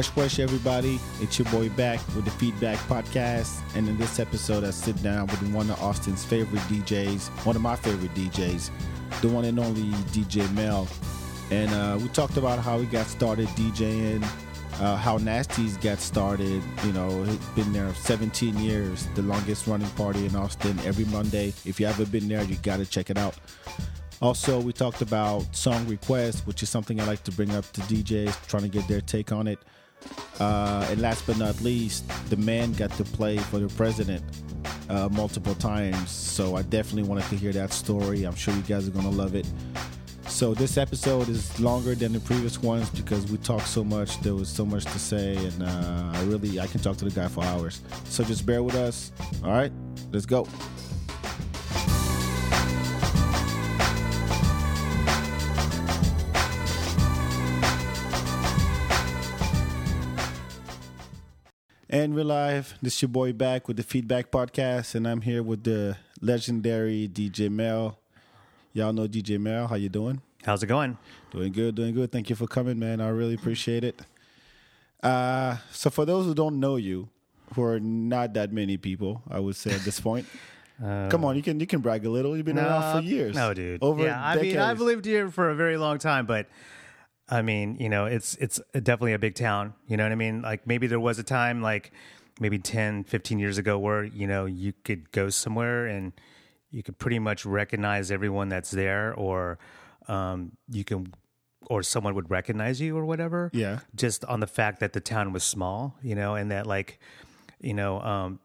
Wesh Wesh everybody, it's your boy back with the Feedback Podcast. And in this episode, I sit down with one of Austin's favorite DJs, one of my favorite DJs, the one and only DJ Mel. And uh, we talked about how he got started DJing, uh, how Nasty's got started. You know, he's been there 17 years, the longest running party in Austin every Monday. If you haven't been there, you got to check it out. Also, we talked about song requests, which is something I like to bring up to DJs, trying to get their take on it. Uh, and last but not least, the man got to play for the president uh, multiple times. So I definitely wanted to hear that story. I'm sure you guys are going to love it. So this episode is longer than the previous ones because we talked so much. There was so much to say, and uh, I really I can talk to the guy for hours. So just bear with us. All right, let's go. And we're live. This is your boy back with the Feedback Podcast, and I'm here with the legendary DJ Mel. Y'all know DJ Mel. How you doing? How's it going? Doing good, doing good. Thank you for coming, man. I really appreciate it. Uh, so for those who don't know you, who are not that many people, I would say at this point. Come on, you can you can brag a little. You've been around for years. No, dude. Over yeah, I mean. I've lived here for a very long time, but I mean, you know, it's it's definitely a big town. You know what I mean? Like maybe there was a time, like maybe 10, 15 years ago, where you know you could go somewhere and you could pretty much recognize everyone that's there, or um, you can, or someone would recognize you or whatever. Yeah. Just on the fact that the town was small, you know, and that like, you know, um,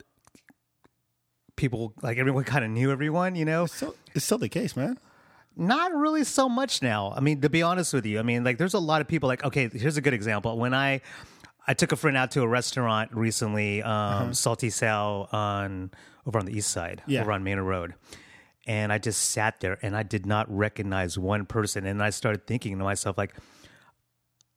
people like everyone kind of knew everyone, you know. So it's still the case, man. Not really so much now. I mean, to be honest with you, I mean, like there's a lot of people like, okay, here's a good example. When I I took a friend out to a restaurant recently, um, Salty Sow on over on the east side, Yeah. over on Manor Road. And I just sat there and I did not recognize one person. And I started thinking to myself, like,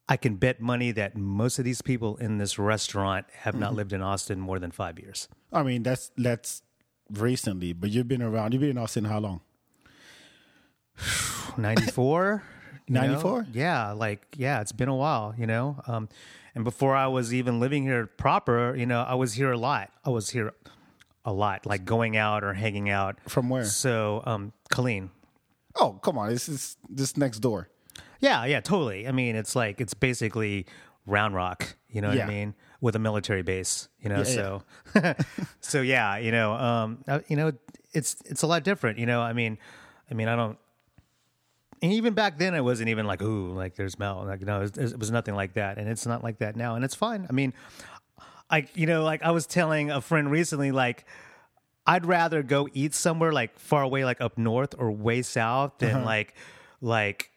I can bet money that most of these people in this restaurant have not lived in Austin more than five years. I mean, that's that's recently, but you've been around. You've been in Austin how long? 94 you know? 94? yeah like yeah it's been a while you know um and before i was even living here proper you know i was here a lot i was here a lot like going out or hanging out From where? so um Killeen Oh, come on! This is this next door. yeah yeah totally i mean it's like it's basically round rock you know what Yeah. i mean with a military base you know Yeah, so so yeah you know um uh, you know it's it's a lot different you know i mean i mean i don't and even back then it wasn't even like ooh like there's Mel like no it was, it was nothing like that and it's not like that now and it's fine. I mean I you know like I was telling a friend recently like I'd rather go eat somewhere like far away like up north or way south than uh-huh. like like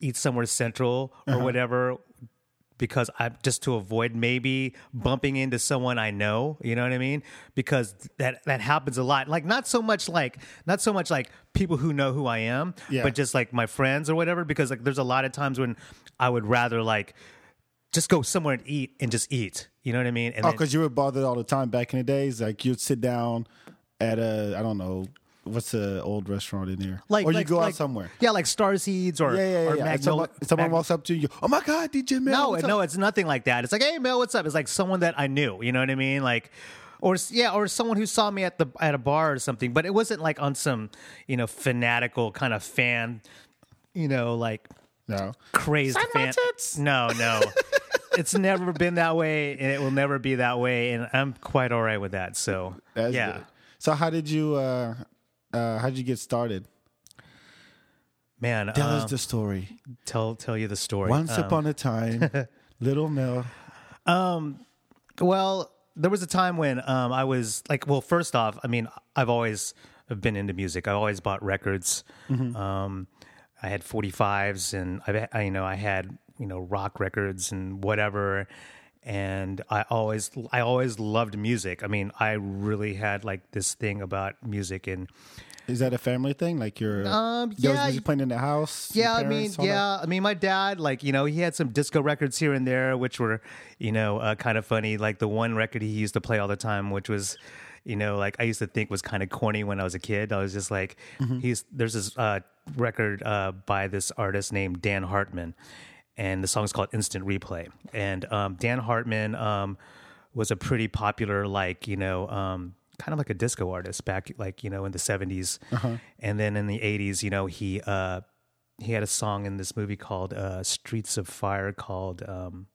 eat somewhere central or uh-huh. whatever because I just to avoid maybe bumping into someone I know, you know what I mean? Because that that happens a lot. Like not so much like not so much like people who know who I am, Yeah. but just like my friends or whatever because like there's a lot of times when I would rather like just go somewhere and eat and just eat. You know what I mean? And Oh, because you were bothered all the time back in the days. Like you'd sit down at a I don't know what's the old restaurant in here, like or you like- go out somewhere. Yeah, like Star Seeds or Yeah, yeah, yeah. or yeah. And Magnol- someone someone walks up to you. Oh my God, DJ Mel. No, no, up?" it's nothing like that. It's like, hey, Mel, what's up? It's like someone that I knew. You know what I mean? Like, or yeah, or someone who saw me at the at a bar or something. But it wasn't like on some you know fanatical kind of fan, you know, like no. crazed fan. No, no. it's never been that way, and it will never be that way. And I'm quite all right with that. So That's yeah. good. So how did you uh uh how did you get started? Man, Tell um, us the story. tell tell you the story. Once Um, upon a time, little Mel. Um, Well, there was a time when um, I was like, well, first off, I mean, I've always been into music. I always bought records. Um, I had 45s, and I, I, you know, I had you know rock records and whatever. And I always, I always loved music. I mean, I really had like this thing about music, and Is that a family thing? Like your Um, yeah, playing in the house? Yeah, I mean, parents, all that? yeah, I mean, my dad, like, you know, he had some disco records here and there, which were, you know, uh, kind of funny. Like the one record he used to play all the time, which was, you know, like I used to think was kind of corny when I was a kid. I was just like, Mm-hmm. he's there's this uh, record uh, by this artist named Dan Hartman, and the song is called Instant Replay. And um, Dan Hartman um, was a pretty popular, like you know, um, kind of like a disco artist back, like you know, in the '70s, and then in the '80s, you know, he uh, he had a song in this movie called uh, Streets of Fire called um,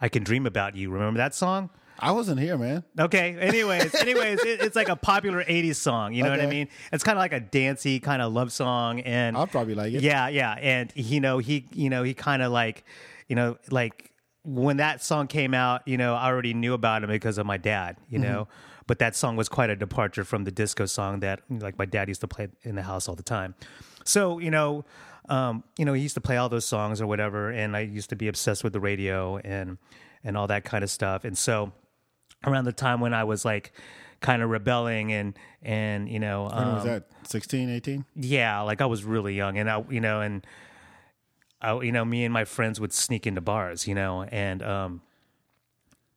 "I Can Dream About You." Remember that song? I wasn't here, man. Okay. Anyways, anyways, it, it's like a popular '80s song. You know what I mean? It's kind of like a dancey kind of love song, and I'll probably like it. yeah, yeah, and you know he, you know he kind of like, you know, like when that song came out, you know, I already knew about him because of my dad, you Mm-hmm. know. But that song was quite a departure from the disco song that like my dad used to play in the house all the time. So you know, um, you know, he used to play all those songs or whatever, and I used to be obsessed with the radio and and all that kind of stuff. And so around the time when I was like kind of rebelling and and you know When was um, that? 16, 18? yeah, like I was really young, and I, you know, and I, you know, me and my friends would sneak into bars, you know, and um,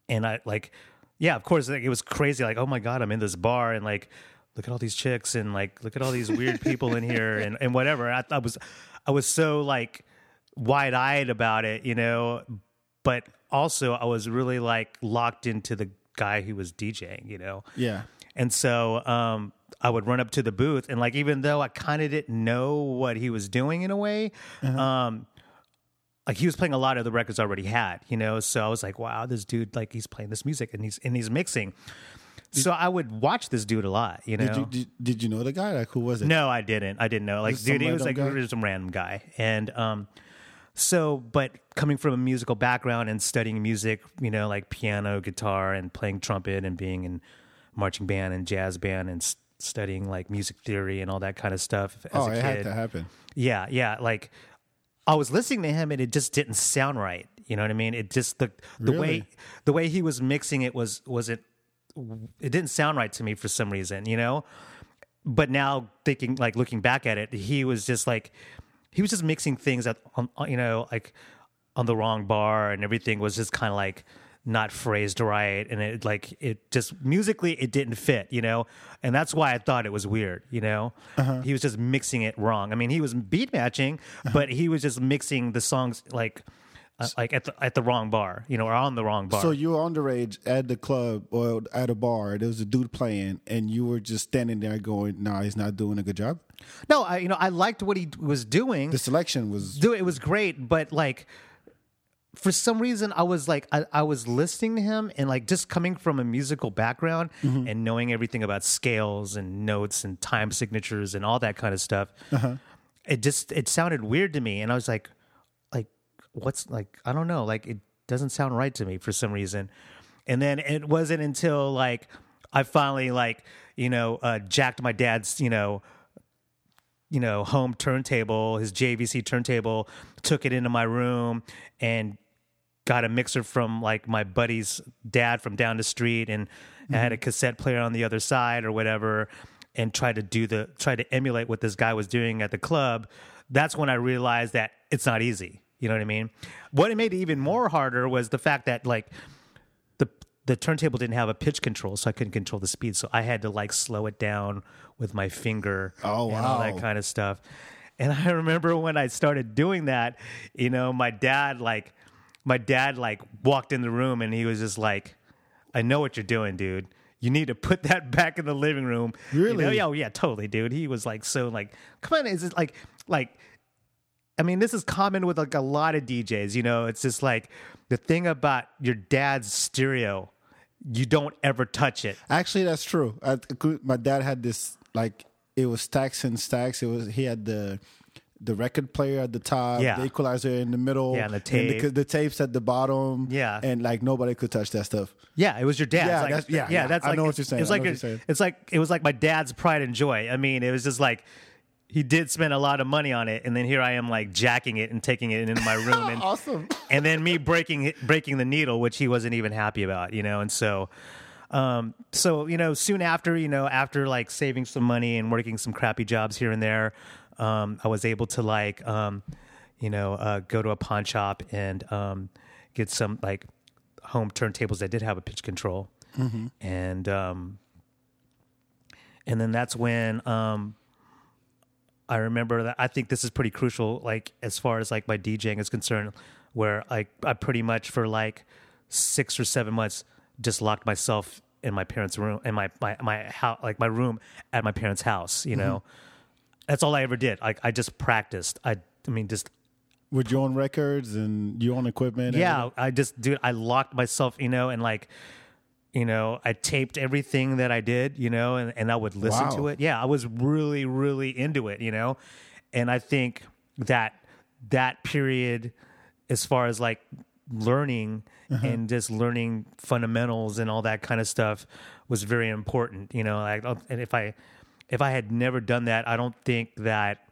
and I like, yeah, of course, like, it was crazy. Like, oh my god, I'm in this bar, and like, look at all these chicks, and like, look at all these weird people in here, and and whatever. I, I was, I was so like wide eyed about it, you know, but also I was really like locked into the guy who was DJing, you know. Yeah. And so um, I would run up to the booth, and like even though I kind of didn't know what he was doing in a way, um, like he was playing a lot of the records I already had, you know. So I was like, wow, this dude like he's playing this music and he's and he's mixing. So I would watch this dude a lot, you know. Did you did, did you know the guy? Like who was it? No, I didn't. I didn't know. Like, dude, he was like guy? just some random guy, and um, so but coming from a musical background and studying music, you know, like piano, guitar, and playing trumpet, and being in marching band and jazz band, and s- studying like music theory and all that kind of stuff as Oh, a it had kid. to happen. Yeah, yeah. Like I was listening to him and it just didn't sound right. You know what I mean? It just the the way the way he was mixing it was wasn't it didn't sound right to me for some reason, you know? But now thinking like looking back at it, he was just like he was just mixing things at on, you know, like on the wrong bar and everything was just kind of like not phrased right and it like it just musically it didn't fit you know? And that's why i thought it was weird you know? Uh-huh. he was just mixing it wrong. I mean he was beat matching but he was just mixing the songs like uh, like at the at the wrong bar you know or on the wrong bar So you were underage at the club or at a bar. There was a dude playing, and you were just standing there going, "No, he's not doing a good job." no i you know i liked what he was doing The selection was do it was great but like for some reason i was like I, I was listening to him and like just coming from a musical background and knowing everything about scales and notes and time signatures and all that kind of stuff it just it sounded weird to me and i was like what's like i don't know like it doesn't sound right to me for some reason and then it wasn't until like i finally like you know uh jacked my dad's you know you know, home turntable, his JVC turntable, took it into my room and got a mixer from like my buddy's dad from down the street and I had a cassette player on the other side or whatever and tried to do the try to emulate what this guy was doing at the club. That's when I realized that it's not easy. You know what I mean? What it made it even more harder was the fact that like the the turntable didn't have a pitch control, so I couldn't control the speed. So I had to like slow it down with my finger Oh, and all that kind of stuff. And I remember when I started doing that, you know, my dad like my dad like walked in the room and he was just like, I know what you're doing, dude. You need to put that back in the living room. You know? Really? Oh, yeah, totally, dude. He was like so like, come on, is it like like I mean, this is common with like a lot of DJs. You know, it's just like the thing about your dad's stereo, you don't ever touch it. actually that's true. I, my dad had this like it was stacks and stacks. It was he had the the record player at the top, Yeah. the equalizer in the middle, Yeah, and the the, tape. the tapes at the bottom. Yeah. and like nobody could touch that stuff. Yeah, it was your dad. Yeah, like, that's- yeah, yeah. That's I like, know what you're saying. It's like know what your- you're saying. it's like it was like my dad's pride and joy. I mean, it was just like he did spend a lot of money on it, and then here I am like jacking it and taking it into my room, and Awesome. and then me breaking breaking the needle, which he wasn't even happy about, you know. And so, um, so you know, soon after, you know, after like saving some money and working some crappy jobs here and there, um, I was able to like, um, you know, uh, go to a pawn shop and um, get some like home turntables that did have a pitch control, and um, and then that's when um, I remember that I think this is pretty crucial, like as far as like my DJing is concerned, where I I pretty much for like six or seven months just locked myself in my parents' room in my my my house like my room at my parents' house. You know, mm-hmm. that's all I ever did. Like I just practiced. I I mean just With your own records and your own equipment. and yeah, I just dude, I locked myself, you know, and like, you know, I taped everything that I did, you know, and, and I would listen Wow. to it. Yeah, I was really, really into it, you know, and I think that that period, as far as like learning Uh-huh. and just learning fundamentals and all that kind of stuff, was very important, you know. Like, and if I if I had never done that, I don't think that,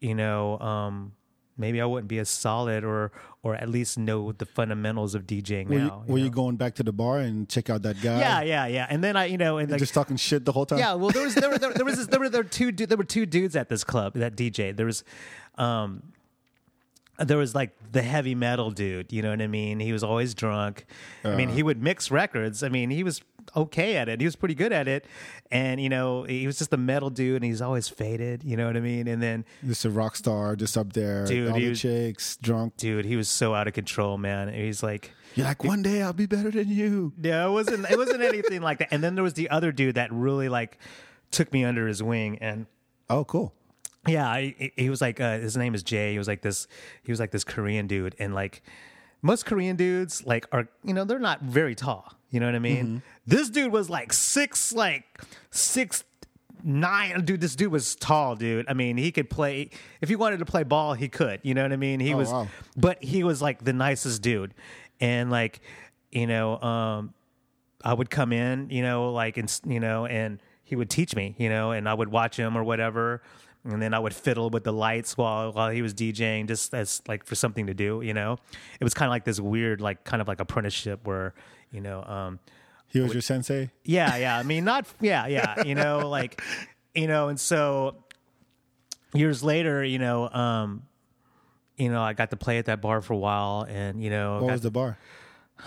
you know. um maybe I wouldn't be as solid or or at least know the fundamentals of DJing Were, now. you, were you you going back to the bar and check out that guy? yeah, yeah, yeah. And then I, you know, and like, just talking shit the whole time. yeah. Well, there was there, were- there, there was this, there were there were two there were two dudes at this club that DJ. There was, um, there was like the heavy metal dude. You know what I mean? He was always drunk. I mean, he would mix records. I mean, he was okay at it. He was pretty good at it. And you know, he was just a metal dude, and he's always faded. You know what I mean? And then Just a rock star, just up there, Dude, all he was- chicks, drunk. dude, he was so out of control, man. He's like. You're like, one day I'll be better than you. Yeah, it wasn't. It wasn't anything like that. And then there was the other dude that really like took me under his wing, and Oh, cool. yeah, I, he was like uh, his name is Jay. He was like this. He was like this Korean dude, and like most Korean dudes, like are you know they're not very tall. You know what I mean? This dude was like six, like six nine dude this dude was tall dude. I mean he could play if he wanted to play ball he could you know what i mean? He Oh, was wow. but he was like the nicest dude. And like you know um i would come in you know like and you know and he would teach me you know and i would watch him or whatever. And then i would fiddle with the lights while while he was djing just as like for something to do you know? It was kind of like this weird like kind of like apprenticeship where you know um He was your sensei. yeah, yeah. I mean, not yeah, yeah. You know, like you know, and so years later, you know, um, you know, I got to play at that bar for a while, and you know, What was the bar?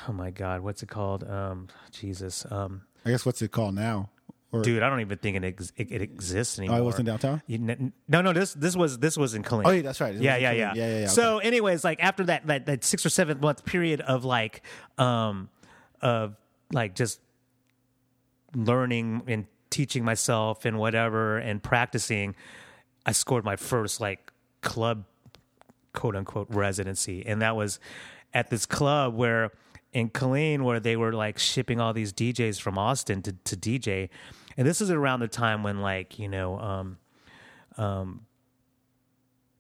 oh my god, what's it called? Um, Jesus, um, I guess what's it called now? Or dude, I don't even think it ex- it, it exists oh, anymore. it wasn't downtown. You No, no. This this was this was in Killeen. Oh, yeah, that's right. Yeah, yeah, yeah, Yeah, yeah, yeah, So, anyways, like after that, that that six or seven month period of like, um, of like just learning and teaching myself and whatever and practicing, I scored my first like club quote unquote residency. And that was at this club where in Killeen where they were like shipping all these DJs from Austin to, to DJ. And this is around the time when like, you know, um, um,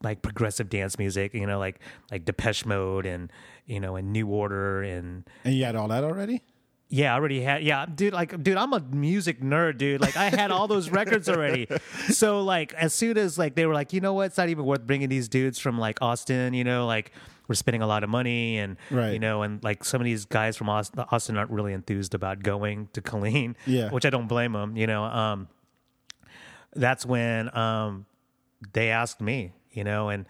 like progressive dance music, you know, like like Depeche Mode and you know, and New Order and And you had all that already? yeah, I already had. Yeah, dude, like, dude, I'm a music nerd, dude. Like, I had all those records already. So, like, as soon as like they were like, you know what, it's not even worth bringing these dudes from like Austin. You know, like we're spending a lot of money, and Right. you know, and like some of these guys from Austin, Austin aren't really enthused about going to Killeen. Yeah. which I don't blame them. You know, um, that's when um, they asked me, you know, and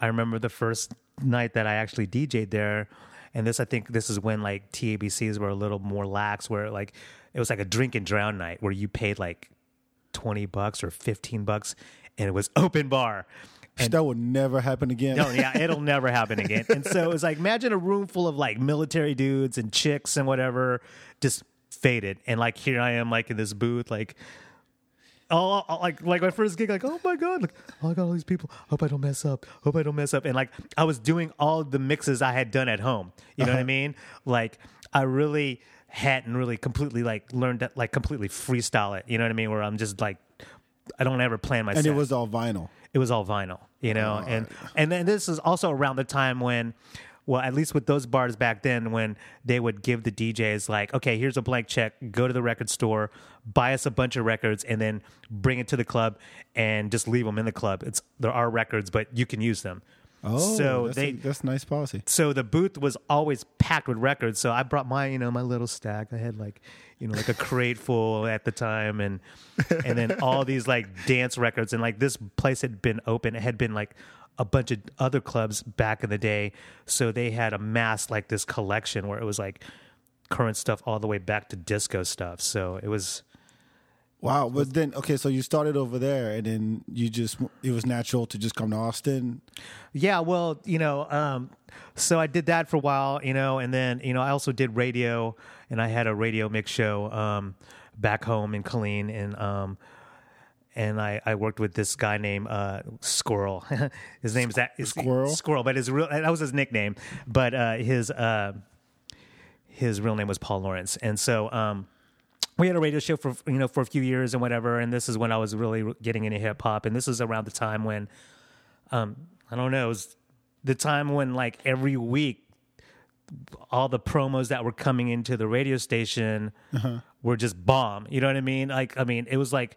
I remember the first night that I actually DJ'd there, and this I think this is when like TABCs were a little more lax, where like it was like a drink and drown night where you paid like twenty bucks or fifteen bucks, and it was open bar. that would never happen again. No, yeah, it'll never happen again. And so it was like imagine a room full of like military dudes and chicks and whatever, just faded. And like here I am, like in this booth, like. Oh, like like my first gig, like oh my god, like oh, I got all these people. Hope I don't mess up. Hope I don't mess up. And like I was doing all the mixes I had done at home. You know what I uh-huh. mean? Like I really hadn't really completely like learned that like completely freestyle it. You know what I mean? Where I'm just like I don't ever plan my and it was all vinyl. it was all vinyl, you know, oh, and and then this is also around the time when, well, at least with those bars back then, when they would give the DJs like, okay, here's a blank check, go to the record store, buy us a bunch of records, and then bring it to the club and just leave them in the club. It's there are records, but you can use them. Oh, so that's, they a, that's nice policy. so the booth was always packed with records. So I brought my, you know, my little stack. I had like, you know, like a crate full at the time, and and then all these like dance records. And like this place had been open. It had been like a bunch of other clubs back in the day. So they had amassed like this collection where it was like current stuff all the way back to disco stuff. So it was Wow, but then okay, so you started over there, and then you just it was natural to just come to Austin. Yeah, well, you know, um, so I did that for a while, you know, and then you know I also did radio, and I had a radio mix show um, back home in Killeen, and um, and I, I worked with this guy named uh, Squirrel. his name's that is Squirrel? Squirrel, but his real that was his nickname, but uh, his uh, his real name was Paul Lawrence, and so. Um, we had a radio show for you know for a few years and whatever and this is when i was really getting into hip hop and this is around the time when um i don't know it was the time when like every week all the promos that were coming into the radio station were just bomb you know what i mean like i mean it was like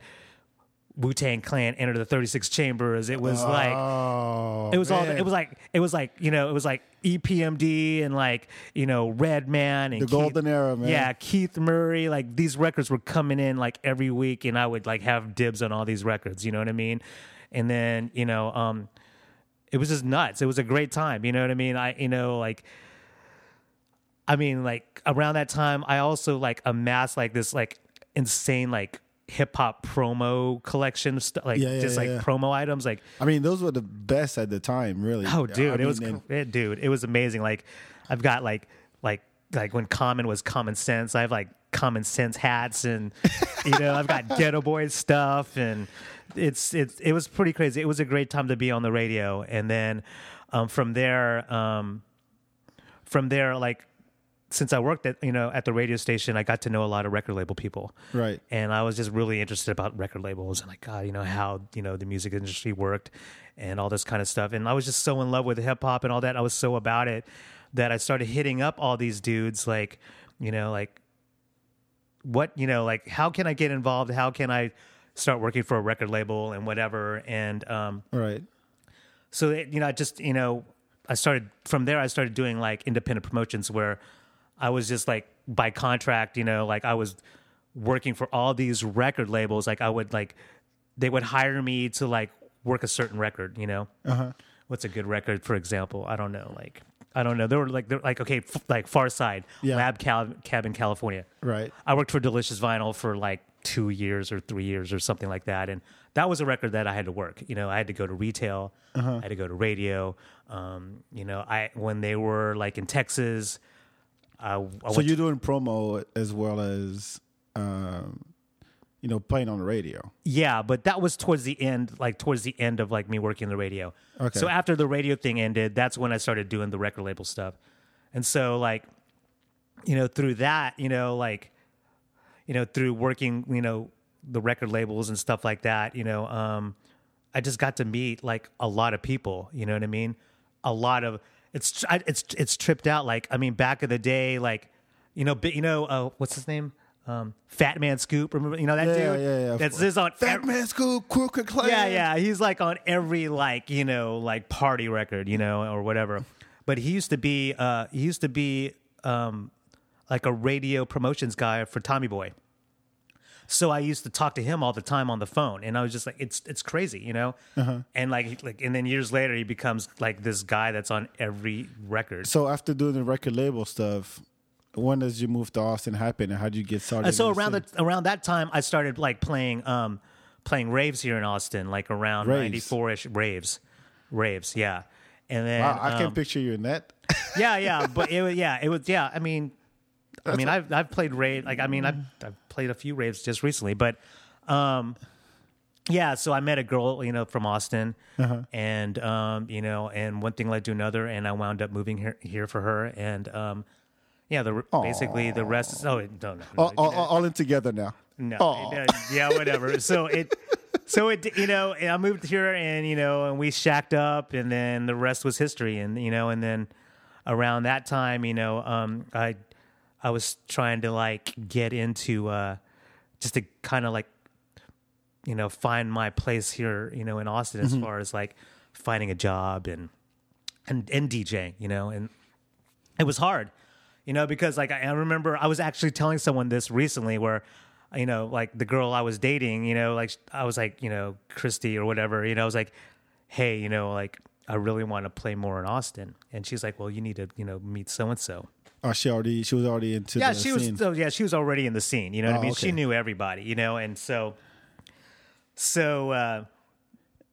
wu-tang clan entered the 36 chambers it was like Oh, it was all. man. It was like. It was like you know. It was like EPMD and like you know Redman and The golden era, man. Yeah, Keith Murray. Like these records were coming in like every week, and I would like have dibs on all these records. You know what I mean? And then you know, um, it was just nuts. It was a great time. You know what I mean? I you know like. I mean, like around that time, I also like amassed like this like insane like hip hop promo collection stuff, like Yeah, yeah, just like yeah. promo items, like I mean, those were the best at the time, really. Oh, dude, I it was, and- it, dude, it was amazing. Like, I've got like, like, like when Common was Common Sense, I have like Common Sense hats, and you know, I've got Geto Boys stuff, and it's it's it was pretty crazy. It was a great time to be on the radio, and then um, from there, um, from there, like since I worked at you know at the radio station, I got to know a lot of record label people right. and I was just really interested about record labels and like God, you know how you know the music industry worked and all this kind of stuff. And I was just so in love with hip hop and all that. I was so about it that I started hitting up all these dudes, like you know, like what you know, like how can I get involved? How can I start working for a record label and whatever? And um, Right. so it, you know, I just you know, I started from there. I started doing like independent promotions where I was just like by contract, you know, like I was working for all these record labels. Like I would like they would hire me to like work a certain record. You know, Uh-huh. what's a good record, for example? I don't know, like. I don't know. They were like, they're like, okay, f- like Pharcyde, Yeah. Lab Cab, Cab in California. Right. I worked for Delicious Vinyl for like two years or three years or something like that, and that was a record that I had to work. You know, I had to go to retail, I had to go to radio. Um, you know, I when they were like in Texas, I, I So you're doing promo as well as, um, you know, playing on the radio. Yeah, but that was towards the end, like towards the end of like me working the radio. Okay. So after the radio thing ended, that's when I started doing the record label stuff. And so like, you know, through that, you know, like, you know, through working, you know, the record labels and stuff like that, you know, um, I just got to meet like a lot of people. You know what I mean? A lot of it's I, it's it's tripped out. Like I mean, back in the day, like you know, you know, uh, what's his name? Um, Fat Man Scoop. Remember, you know that Yeah, dude? yeah, yeah, That's this on Fat ev- Man Scoop, Crooklyn Clan. yeah, yeah. He's like on every like you know like party record, you know, or whatever. But he used to be uh, he used to be um, like a radio promotions guy for Tommy Boy. So I used to talk to him all the time on the phone, and I was just like, it's it's crazy, you know. And like like and then years later, he becomes like this guy that's on every record. So after doing the record label stuff, when does you move to Austin happen, and how did you get started? Uh, so around the around that time, I started like playing um playing raves here in Austin, like around ninety four ish raves, raves, yeah. And then Wow, I can um, picture you in that. yeah, yeah, but it was yeah, it was yeah. I mean, I mean, I've I've played rave like I mean I've I've played a few raves just recently, but um, yeah. So I met a girl you know from Austin, Uh-huh. and um, you know, and one thing led to another, and I wound up moving here here for her, and um, yeah, the basically the rest is oh no no, no all, all, all in together now. no, yeah, whatever. so it, so it, you know, I moved here, and you know, and we shacked up, and then the rest was history, and you know, and then around that time, you know, um, I, I was trying to like get into, uh, just to kind of like, you know, find my place here, you know, in Austin, as far as like finding a job and and and DJing, you know, and it was hard, you know, because like I, I remember I was actually telling someone this recently where, you know, like the girl I was dating, you know, like I was like, you know, Christy or whatever, you know, I was like, hey, you know, like I really want to play more in Austin. And she's like, well, you need to, you know, meet so and so. Oh, she already she was already into Yeah, the she was. scene. So yeah, she was already in the scene. You know what Oh, I mean? She knew everybody. You know, and so, so, uh,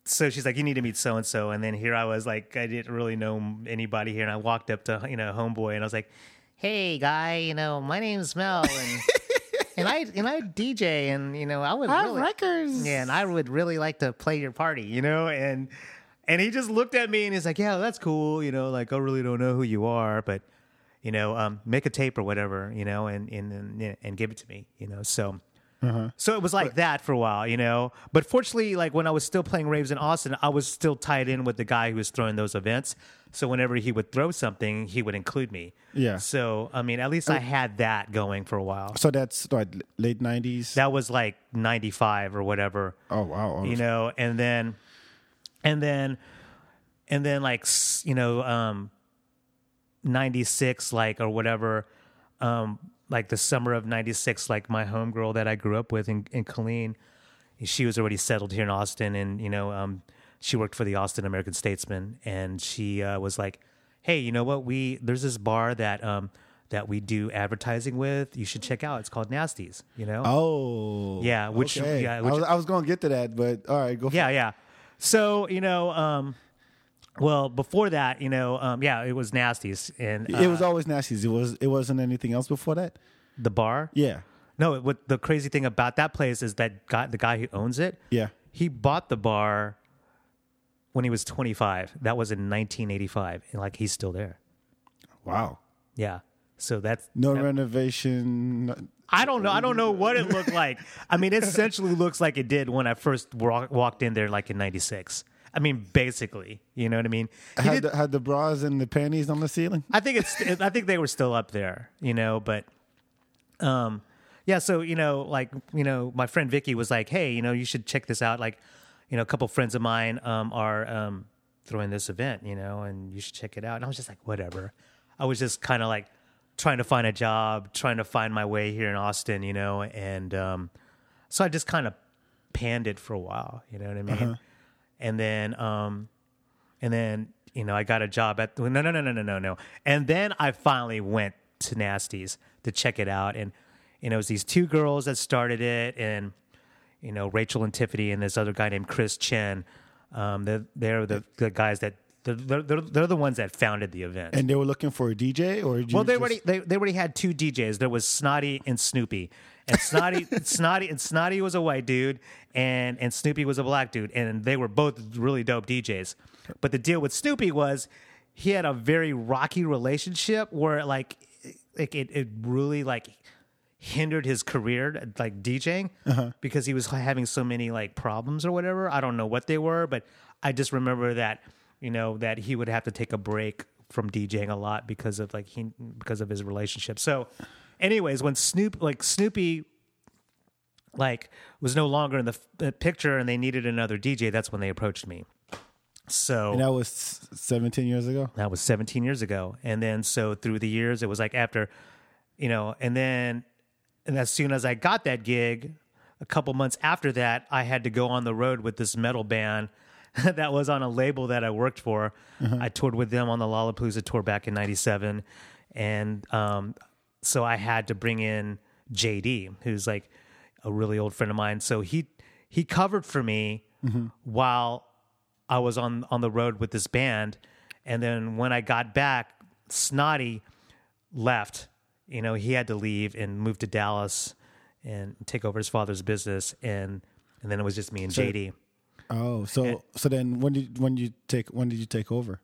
so she's like, you need to meet so and so. And then here I was like, I didn't really know anybody here, and I walked up to you know homeboy, and I was like, hey guy, you know, my name's Mel, and and I and I DJ, and you know, I would really, records. yeah, and I would really like to play your party, you know, and and he just looked at me and he's like, yeah, that's cool, you know, like I really don't know who you are, but you know, um, make a tape or whatever, you know, and and and, and give it to me, you know, so. So it was like that for a while, you know. But fortunately, like when I was still playing raves in Austin, I was still tied in with the guy who was throwing those events. So whenever he would throw something, he would include me. Yeah. So I mean, at least I had that going for a while. So that's what late nineties. That was like '95 or whatever Oh wow. you know and then and then and then like you know um 96 like or whatever um like the summer of 96 like my homegirl that i grew up with in, in Killeen she was already settled here in austin and you know um she worked for the austin american statesman and she uh, was like hey you know what we there's this bar that um that we do advertising with you should check out it's called nasties you know Oh. Yeah, which- okay. yeah, I was, I was going to get to that, but all right, go. For yeah it. yeah so you know um well before that you know um yeah it was nasties and uh, It was always Nasties. It was. It wasn't anything else before that. the bar Yeah. no it, what the crazy thing about that place is that guy the guy who owns it Yeah. he bought the bar when he was 25 that was in 1985 and like he's still there Wow. yeah so that's No that- renovation. no- I don't know. I don't know what it looked like. I mean, it essentially looks like it did when I first wa- walked in there, like in '96. I mean, basically, you know what I mean. He Had did- the, had the bras and the panties on the ceiling. I think it's. I think they were still up there, you know. But, um, yeah. So you know, like you know, my friend Vicky was like, "Hey, you know, you should check this out." Like, you know, a couple friends of mine um, are um, throwing this event, you know, and you should check it out. And I was just like, whatever. I was just kind of like trying to find a job, trying to find my way here in Austin, you know, and um, so I just kind of panned it for a while, you know what I mean? And then, um, and then you know, I got a job at no, no, no, no, no, no, no, and then I finally went to Nasty's to check it out, and you know, it was these two girls that started it, and you know, Rachel and Tiffany, and this other guy named Chris Chen. Um, they're they're the, the guys that they're, they're, they're, the ones that founded the event. And they were looking for a DJ, or Well, they just- already they, they already had two DJs. There was Snotty and Snoopy, and Snotty Snotty and Snotty was a white dude, and and Snoopy was a black dude, and they were both really dope DJs. But the deal with Snoopy was he had a very rocky relationship where like like it, it really like hindered his career like DJing uh-huh. because he was having so many like problems or whatever. I don't know what they were, but I just remember that you know that he would have to take a break from DJing a lot because of like he because of his relationship. So, anyways, when Snoop like Snoopy like was no longer in the f- picture and they needed another DJ, that's when they approached me. So And that was 17 years ago. that was 17 years ago. And then so through the years, it was like after, you know, and then, and as soon as I got that gig, a couple months after that, I had to go on the road with this metal band that was on a label that I worked for. I toured with them on the Lollapalooza tour back in 97. And um, so I had to bring in JD, who's like a really old friend of mine. So he, he covered for me while I was on on the road with this band, and then when I got back, Snotty left. You know, he had to leave and move to Dallas and take over his father's business, and and then it was just me and JD. Oh, so so then when did when you take when did you take over?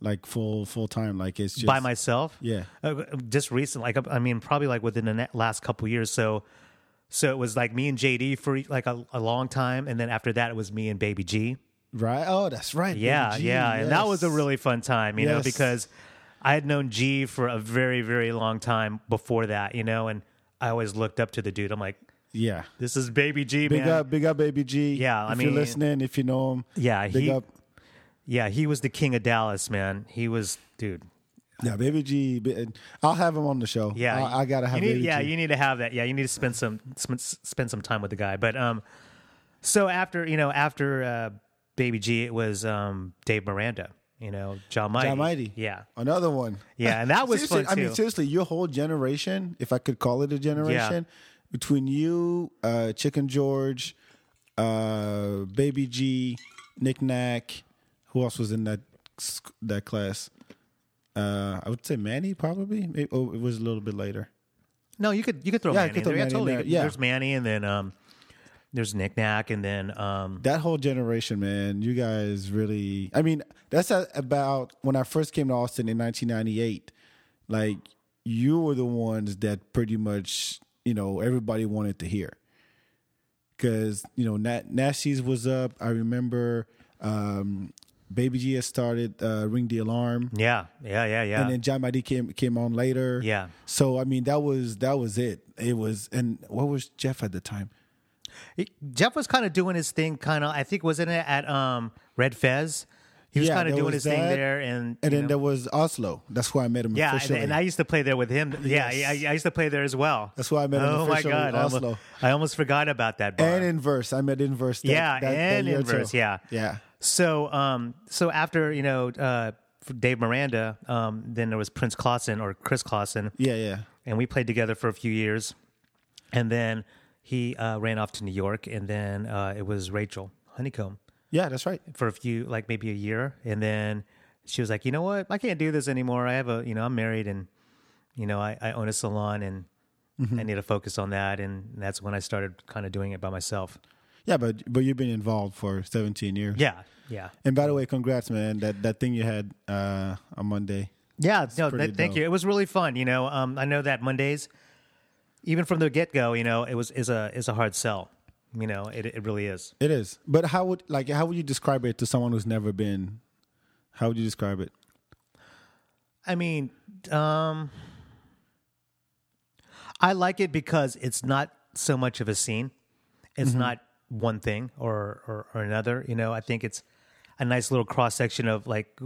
Like full full time, like it's just by myself. Yeah. uh, just recent. Like I mean, probably like within the last couple years. So, so it was like me and JD for like a, a long time, and then after that, it was me and Baby G. right. Oh, that's right. Yeah, Baby G, yeah, and that was a really fun time, you know, because I had known G for a very, very long time before that, you know, and I always looked up to the dude. I'm like, yeah. this is Baby G, Big man. up, big up, baby G. Yeah, I if mean- you're listening, if you know him, Yeah, big he- up. Yeah, he was the king of Dallas, man. He was, dude. Yeah, baby G. bi- I'll have him on the show. Yeah, I, I gotta have you need, baby Yeah, G. you need to have that. Yeah, you need to spend some spend, spend some time with the guy. But um, so after you know after uh, Baby G, it was um, Dave Miranda. You know, John Mighty. John Mighty. Yeah, Another one. yeah, and that was seriously, fun I mean, seriously, your whole generation, if I could call it a generation, between you, uh, Chicken George, uh, Baby G, Nick Nack, who else was in that that class? Uh, I would say Manny, probably. Maybe, oh, it was a little bit later. no, you could you could throw Yeah, Manny. could throw in there. Manny in totally. there, yeah. There's Manny, and then um, there's Nick Nack, and then um, That whole generation, man, you guys really. I mean, that's about when I first came to Austin in 1998. Like, you were the ones that pretty much, you know, everybody wanted to hear. Because, you know, Nat, Nasties was up. I remember um, Baby G had started uh, Ring the Alarm. yeah, yeah, yeah, yeah. And then John Mighty came came on later. Yeah. So I mean that was that was it. It was and what was Jeff at the time? Jeff was kind of doing his thing, kind of. I think wasn't it at um, Red Fez? He was Yeah, kind of doing his thing there, and And then know. there was Oslo. That's where I met him Yeah, and, officially. and I used to play there with him. Yeah, Yes. I, I used to play there as well. That's why I met him Oh my god, I almost, Oslo. I almost forgot about that bar. and inverse. I met inverse. That, yeah, that, that and inverse. Yeah, yeah. So, um, so after you know uh, Dave Miranda, um, then there was Prince Clausen or Chris Clausen, Yeah, yeah. and we played together for a few years, and then he uh, ran off to New York, and then uh, it was Rachel Honeycomb Yeah, that's right. for a few, like maybe a year, and then she was like, you know what, I can't do this anymore. I have a, you know, I'm married, and you know, I, I own a salon, and Mm-hmm. I need to focus on that, and that's when I started kind of doing it by myself. Yeah, but but you've been involved for 17 years. Yeah, yeah. And by the way, congrats, man. That that thing you had uh, on Monday. Yeah, no, that, thank you. It was really fun. You know, um, I know that Mondays, even from the get go, you know, it was is a is a hard sell. You know, it it really is. It is. But how would like how would you describe it to someone who's never been? How would you describe it? I mean, um, I like it because it's not so much of a scene. It's not one thing or, or or another. You know, I think it's a nice little cross section of like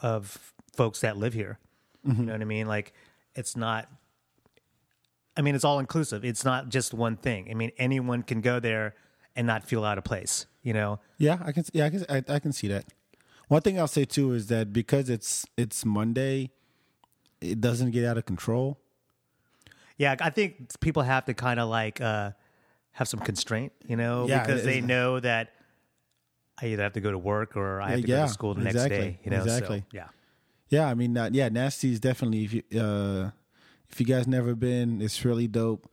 of folks that live here. You know what I mean? Like, it's not. I mean, it's all inclusive. It's not just one thing. I mean, anyone can go there and not feel out of place. You know? Yeah, I can. Yeah, I can. I, I can see that. One thing I'll say too is that because it's it's Monday, it doesn't get out of control. Yeah, I think people have to kind of like uh, have some constraint, you know, Yeah, because they know that I either have to go to work or I have to go to school the next day. You know, exactly. So, yeah. Yeah, I mean, uh, yeah, Nasty is definitely. If you uh, if you guys never been, it's really dope.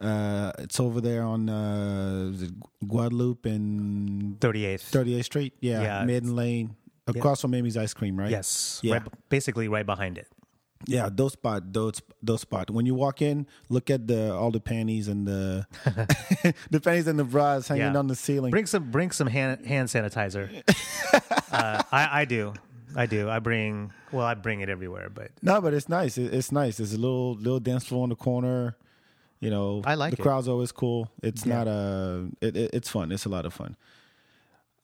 Uh, it's over there on uh, Guadalupe and 38th. 38th Street. Yeah, Yeah, Maiden Lane, across from Amy's Ice Cream, right? Yes. Yeah. Right, basically right behind it. Yeah, those spot, those those spot. When you walk in, look at the all the panties and the the panties and the bras hanging Yeah. on the ceiling. Bring some bring some hand hand sanitizer. uh, I, I do. I do. I bring well, I bring it everywhere, but No, but it's nice. It, it's nice. There's a little little dance floor in the corner. You know, I like the it. crowd's always cool. It's Yeah. not a. It, it, it's fun. It's a lot of fun.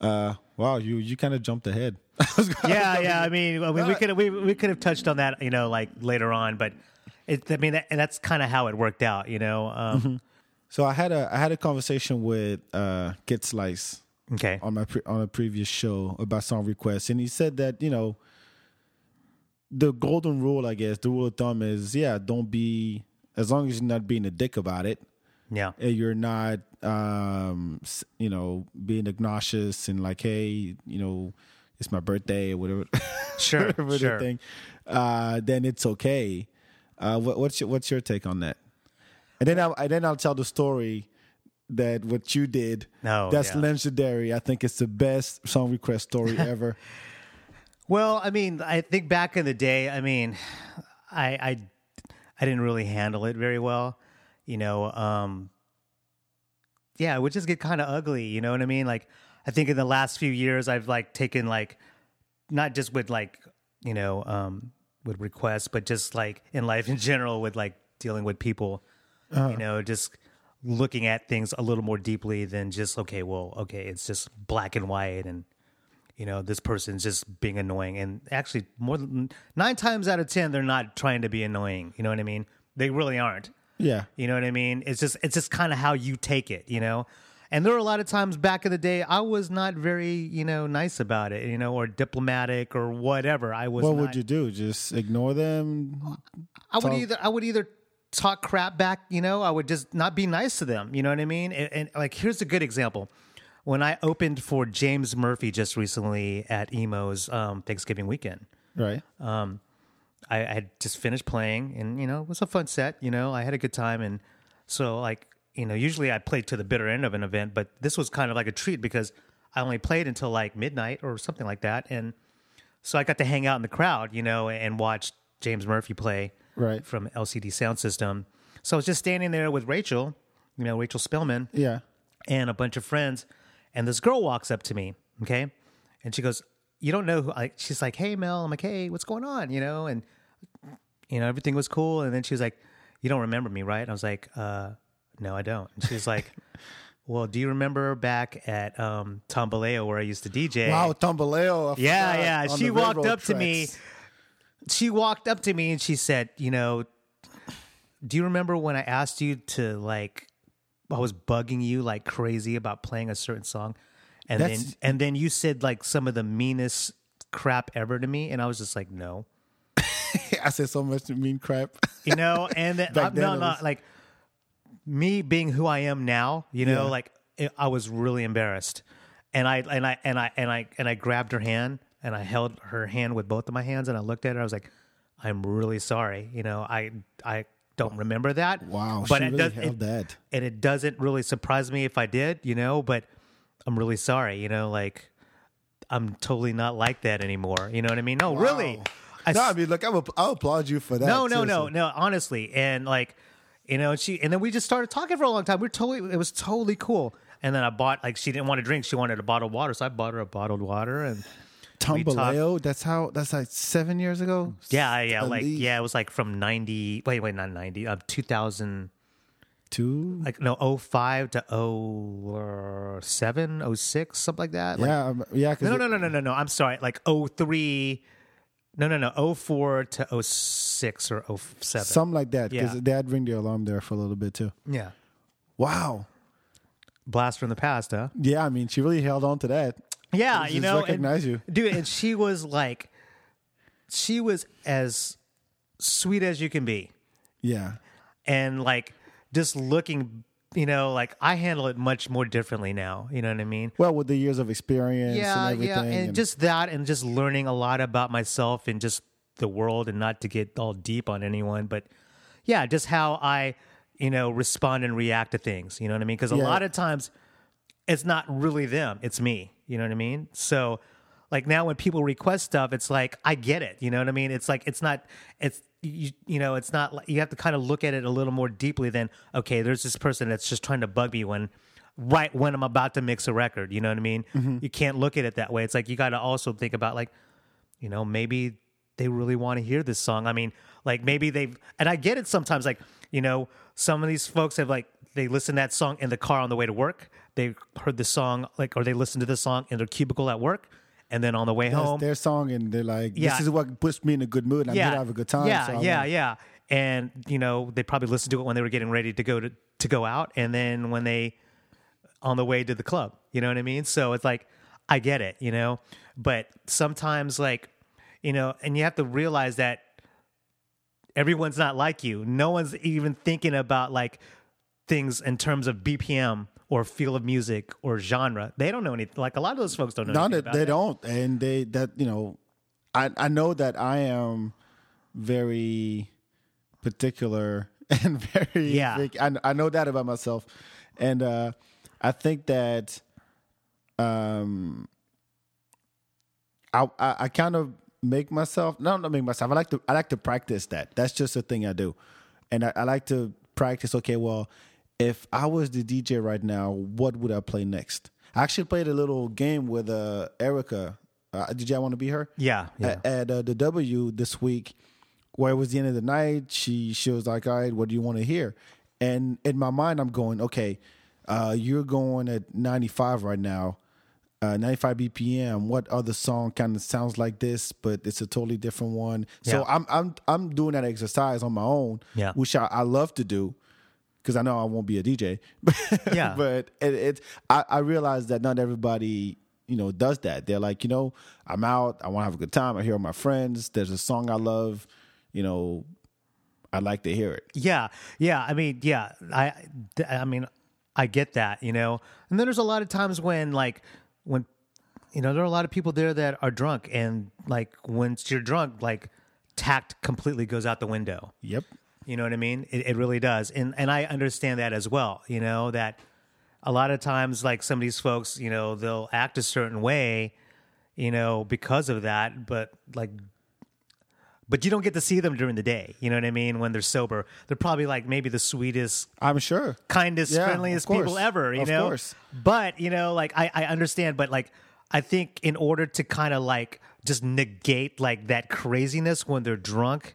Uh, wow, you you kind of jumped ahead. yeah, yeah. I mean, I mean, we could we we could have touched on that, you know, like later on, but it. I mean, that, that's kind of how it worked out, you know. Um, So I had a I had a conversation with uh Kid Slice Okay. on my pre- on a previous show about song requests, and he said that you know the golden rule, I guess, the rule of thumb is yeah, don't be as long as you're not being a dick about it, Yeah. and you're not um you know being obnoxious and like hey you know it's my birthday or whatever Sure, whatever sure. thing uh then it's okay uh what, what's your what's your take on that and then I and then I'll tell the story that what you did Oh, that's yeah. legendary I think it's the best song request story ever Well, I mean, I think back in the day, I mean, I I I didn't really handle it very well, you know. Um, yeah, it would just get kind of ugly, you know what I mean? Like, I think in the last few years, I've like taken like, not just with like, you know, um, with requests, but just like in life in general, with like dealing with people, you know, just looking at things a little more deeply than just okay, well, okay, it's just black and white and you know this person's just being annoying. And actually more than nine times out of ten they're not trying to be annoying. You know what i mean? They really aren't. Yeah. You know what i mean? It's just it's just kind of how you take it you know? And there were a lot of times back in the day I was not very, you know, nice about it, you know, or diplomatic or whatever. I was What not, would you do? Just ignore them? I would talk- either I would either talk crap back, you know, I would just not be nice to them, you know what I mean? And, and like here's a good example. When I opened for James Murphy just recently at Emo's um, Thanksgiving weekend, Right. I, I had just finished playing and you know it was a fun set you know i had a good time and so like you know usually i play to the bitter end of an event but this was kind of like a treat because i only played until like midnight or something like that and so i got to hang out in the crowd you know and watch james murphy play Right. from lcd sound system so i was just standing there with rachel you know rachel spellman Yeah. and a bunch of friends, and this girl walks up to me, okay, and she goes, "You don't know who?" Like, she's like, "Hey, Mel." I'm like, "Hey, what's going on?" You know, and you know everything was cool, and then she was like, "You don't remember me, right?" And I was like, uh, "No, I don't." And she's like. Well, do you remember back at um, Tambaleo where I used to DJ? Wow, Tambaleo. Yeah, yeah. She walked up to me. She walked up to me and she said, "You know, do you remember when I asked you to like I was bugging you like crazy about playing a certain song?" And then and then you said like some of the meanest crap ever to me and I was just like, "No." I said so much mean crap. You know, and then I'm no, it no, like me being who I am now, you know, Yeah. like I was really embarrassed, and I and I and I and I and I grabbed her hand and I held her hand with both of my hands and I looked at her. I was like, "I'm really sorry," you know. I I don't remember that. Wow, but she it really does held it- that. and it doesn't really surprise me if I did, you know. But I'm really sorry, you know, like. I'm totally not like that anymore. You know what I mean? No, really. Wow. I no, I mean, look, I will, I'll applaud you for that. no, no, no, seriously. no. Honestly, and like, you know, she and then we just started talking for a long time. We are totally, it was totally cool. And then I bought like she didn't want to drink; she wanted a bottle of water, so I bought her a bottled water. And talked- That's how. That's like seven years ago. yeah, yeah, like least yeah, it was like from ninety. Wait, wait, not ninety. Of two thousand, two. like no, 05 to 07, 06, something like that. Like, yeah, um, yeah. no, no, no, no, no, no. I'm sorry. Like 03. No, no, no. 04 to 06 or 07. something like that. Because Yeah. they had ring the alarm there for a little bit too. yeah. Wow. Blast from the past, huh? Yeah, I mean, she really held on to that. Yeah, you know, recognize and, you. dude. And she was like, she was as sweet as you can be, Yeah. and like just looking, you know, like I handle it much more differently now. You know what I mean? Well, with the years of experience Yeah, and everything. yeah, and, just that, and just learning a lot about myself and just the world, and not to get all deep on anyone, but yeah, just how I, you know, respond and react to things. You know what I mean? Because a Yeah. lot of times, it's not really them; it's me. You know what I mean? So, like now, when people request stuff, it's like I get it. You know what I mean? It's like it's not. It's you, you know, it's not. like You have to kind of look at it a little more deeply than okay. There's this person that's just trying to bug me when. Right when I'm about to mix a record, you know what I mean? Mm-hmm. You can't look at it that way. It's like you got to also think about like, you know, maybe they really want to hear this song. I mean, like maybe they've, and I get it sometimes, like, you know, some of these folks have like, they listen to that song in the car on the way to work. They heard the song, like, or they listen to the song in their cubicle at work. And then on the way that's home, their song, and they're like, "This Yeah. is what puts me in a good mood. and I need to have a good time." Yeah, so yeah, wanna- yeah. And you know, they probably listened to it when they were getting ready to go to to go out, and then when they on the way to the club. You know what I mean? So it's like I get it, you know, but sometimes like you know, and you have to realize that everyone's not like you. No one's even thinking about like things in terms of BPM or feel of music or genre. They don't know anything. Like a lot of those folks don't know. No, anything they, they that. don't, and they that you know, I I know that I am very particular and very Yeah. big- I I know that about myself, and uh, I think that um, I I, I kind of make myself no not make myself. I like to I like to practice that. That's just a thing I do, and I, I like to practice. Okay, well, if I was the DJ right now, what would I play next? I actually played a little game with uh, Erica. Uh, did y'all want to be her? Yeah, yeah. At, at uh, the W this week, where it was the end of the night, she she was like, "All right, what do you want to hear?" And in my mind, I'm going, "Okay, uh, you're going at 95 right now, uh, 95 BPM. What other song kind of sounds like this, but it's a totally different one?" So I'm I'm I'm doing that exercise on my own, Yeah. which I, I love to do. Because I know I won't be a DJ. Yeah. but it, it I, I realize that not everybody you know does that. They're like, you know, I'm out. I want to have a good time. I hear my friends. There's a song I love. You know, I'd like to hear it. Yeah, yeah. I mean, yeah. I, I mean, I get that, you know. And then there's a lot of times when, like, when, you know, there are a lot of people there that are drunk, and like, once you're drunk, like, tact completely goes out the window. Yep. You know what I mean? It, it really does, and and I understand that as well. You know that a lot of times, like some of these folks, you know, they'll act a certain way, you know, because of that, but like but you don't get to see them during the day. You know what I mean? When they're sober, they're probably like maybe the sweetest, I'm sure. kindest, Yeah, friendliest people ever. You know. Of know, course. but you know, like I, I understand, but like I think in order to kind of like just negate like that craziness when they're drunk,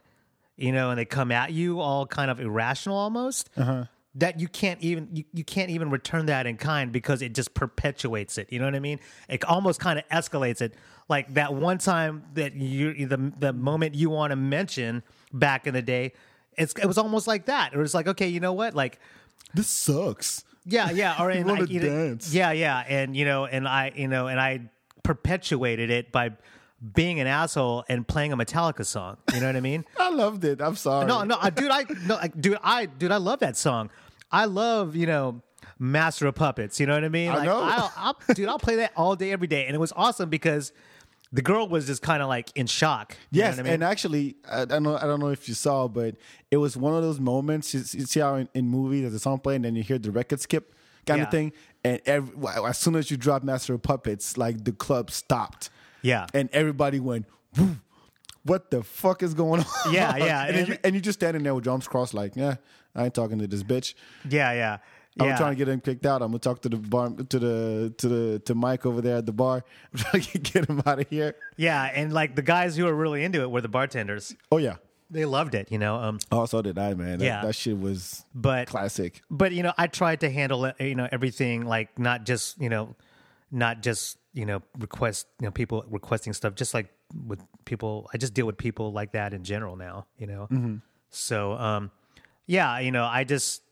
you know, and they come at you all kind of irrational almost. Uh-huh. That you can't even you, you can't even return that in kind because it just perpetuates it. You know what I mean? It almost kind of escalates it. Like that one time that you the the moment you want to mention back in the day, it's it was almost like that. It was like, okay, you know what? Like This sucks. yeah, yeah, or and like, you know, dance. yeah, yeah, and you know, and I, you know, and I perpetuated it by being an asshole and playing a Metallica song. You know what I mean? I loved it. I'm sorry. no, no, dude, I, no, dude, I, dude, I love that song. I love, you know, Master of Puppets. You know what I mean? I like, know. I'll, I'll, dude, I'll play that all day, every day, and it was awesome because the girl was just kind of like in shock. You know Yes, what I mean? and actually, I I don't know. I don't know if you saw, but it was one of those moments. You, you see how in, in movies there's a song playing, and then you hear the record skip kind Yeah. of thing, and every, as soon as you drop Master of Puppets, like the club stopped. Yeah. and everybody went. What the fuck is going on? Yeah, yeah, and, and- you, and you just standing there with drums crossed, like, yeah, I ain't talking to this bitch. yeah, yeah, I'm yeah. trying to get him kicked out. I'm gonna talk to the bar, to the to the to Mike over there at the bar. I'm trying to get him out of here. yeah, and like the guys who were really into it were the bartenders. Oh yeah. They loved it, you know. Um, Oh, so did I, man. That, Yeah. that shit was but classic. but you know i tried to handle it you know everything like not just you know not just you know request you know people requesting stuff just like with people i just deal with people like that in general now you know? So um yeah you know i just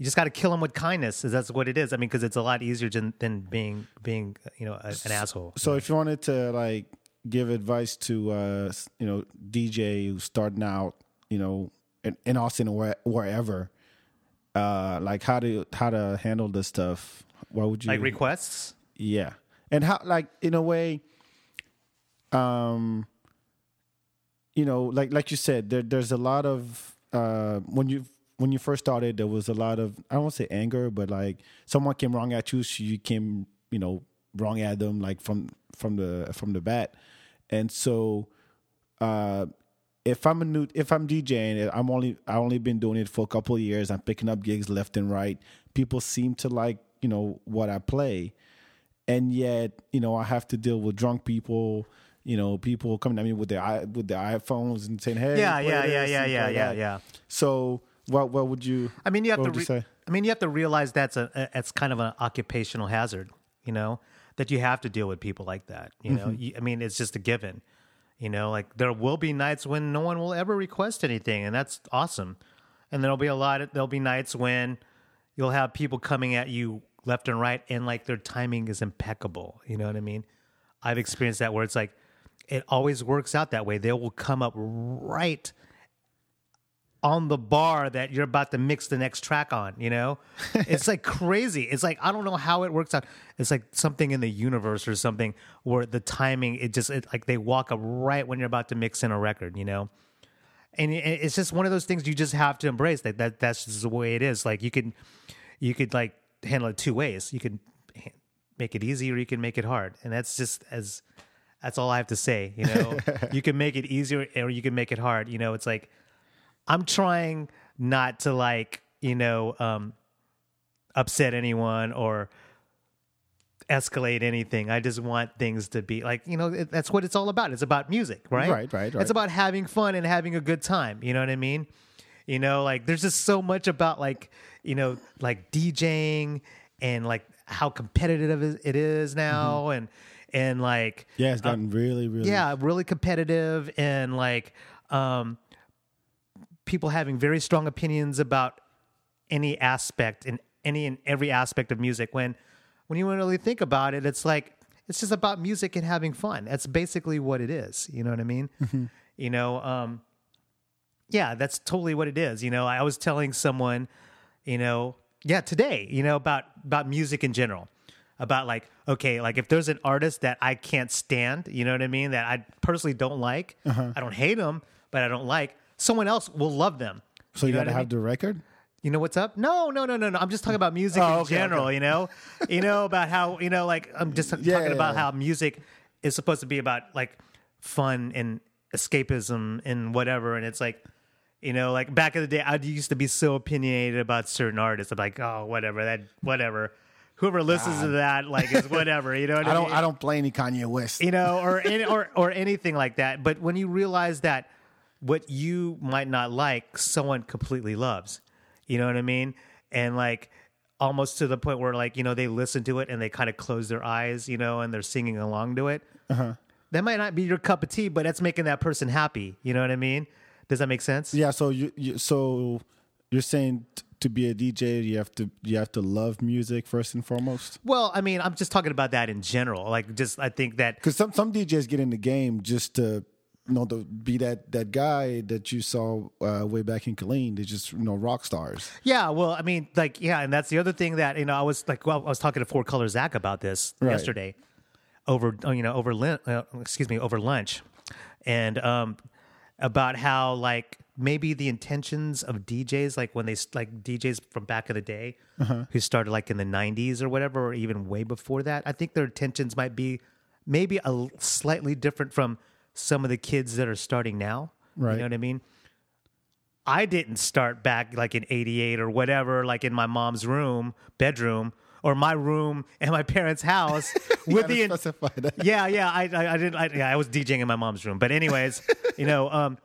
you just got to kill them with kindness is that's what it is. I mean because it's a lot easier than, than being being you know a, an asshole. So if you wanted to like give advice to uh you know DJ who's starting out, you know, in, in Austin or where, wherever, uh, like how to how to handle this stuff. What would you like requests? Yeah, and how like in a way, um, you know, like like you said, there there's a lot of uh when you when you first started, there was a lot of I don't want to say anger, but like someone came wrong at you, so you came you know wrong at them like from from the from the bat, and so uh if I'm a new if I'm DJing, I'm only I only been doing it for a couple years. I'm picking up gigs left and right. People seem to like you know what I play, and yet you know I have to deal with drunk people. You know, people coming at me with their with their iPhones and saying, "Hey, yeah yeah yeah yeah yeah yeah yeah So, what what would you? I mean, you have to. would you say? I mean, you have to realize that's a, a it's kind of an occupational hazard. You know that you have to deal with people like that. You know, Mm-hmm. You- I mean, it's just a given. You know, like there will be nights when no one will ever request anything, and that's awesome. And there'll be a lot. Of, there'll be nights when you'll have people coming at you left and right, and like their timing is impeccable. You know what I mean? I've experienced that where it's like it always works out that way. They will come up right on the bar that you're about to mix the next track on, you know? it's like crazy. It's like I don't know how it works out. It's like something in the universe or something where the timing it just it, like they walk up right when you're about to mix in a record, you know? And it- it's just one of those things you just have to embrace that that that's just the way it is. Like you can you could like handle it two ways. You can make it easy or you can make it hard. And that's just as that's all I have to say, you know? you can make it easier or you can make it hard. You know, it's like I'm trying not to like, you know, um, upset anyone or escalate anything. I just want things to be like, you know, it, that's what it's all about. It's about music, right? Right, right, right. It's about having fun and having a good time. You know what I mean? You know, like there's just so much about like, you know, like DJing and like how competitive it is now Mm-hmm. and and like Yeah, it's gotten really, really. yeah really competitive and like um people having very strong opinions about any aspect in any and every aspect of music. When when you really think about it, it's like it's just about music and having fun. That's basically what it is. You know what I mean? You know, um, yeah, that's totally what it is. You know, I was telling someone, you know, yeah, today, you know, about about music in general. About like, okay, like if there's an artist that I can't stand, you know what I mean, that I personally don't like, Uh-huh. I don't hate them, but I don't like, someone else will love them. So you, know got to what I have the record. You know what's up? No, no, no, no, no. I'm just talking about music Oh, in okay, general. okay. You know, you know about how you know, like I'm just Yeah, talking yeah, about yeah. how music is supposed to be about like fun and escapism and whatever. And it's like, you know, like back in the day, I used to be so opinionated about certain artists. I'm like, oh, whatever, that, whatever. Whoever listens to that, like, is whatever. You know what I, I don't. mean? I don't play any Kanye West. you know, or any, or or anything like that. But when you realize that what you might not like, someone completely loves. You know what I mean? And like almost to the point where like you know they listen to it and they kind of close their eyes, you know, and they're singing along to it. Uh-huh. That might not be your cup of tea, but that's making that person happy. You know what I mean? Does that make sense? Yeah. So you, you so you're saying t- to be a DJ, you have to you have to love music first and foremost. Well, I mean, I'm just talking about that in general. Like, just I think that Because some some DJs get in the game just to you know to be that that guy that you saw uh, way back in Killeen. They're just you know rock stars. Yeah, well, I mean, like, yeah, and that's the other thing that you know, I was like, well, I was talking to Four Color Zach about this Right. yesterday, over you know, over uh, excuse me, over lunch, and um, about how like maybe the intentions of DJs, like when they like DJs from back in the day, uh-huh. who started like in the '90s or whatever, or even way before that, I think their intentions might be maybe a slightly different from some of the kids that are starting now. Right. You know what I mean? I didn't start back like in 88 or whatever, like in my mom's room, bedroom, or my room in my parents' house with the. Yeah, yeah, I, I, I didn't. I, yeah, I was DJing in my mom's room, but anyways, you know, um,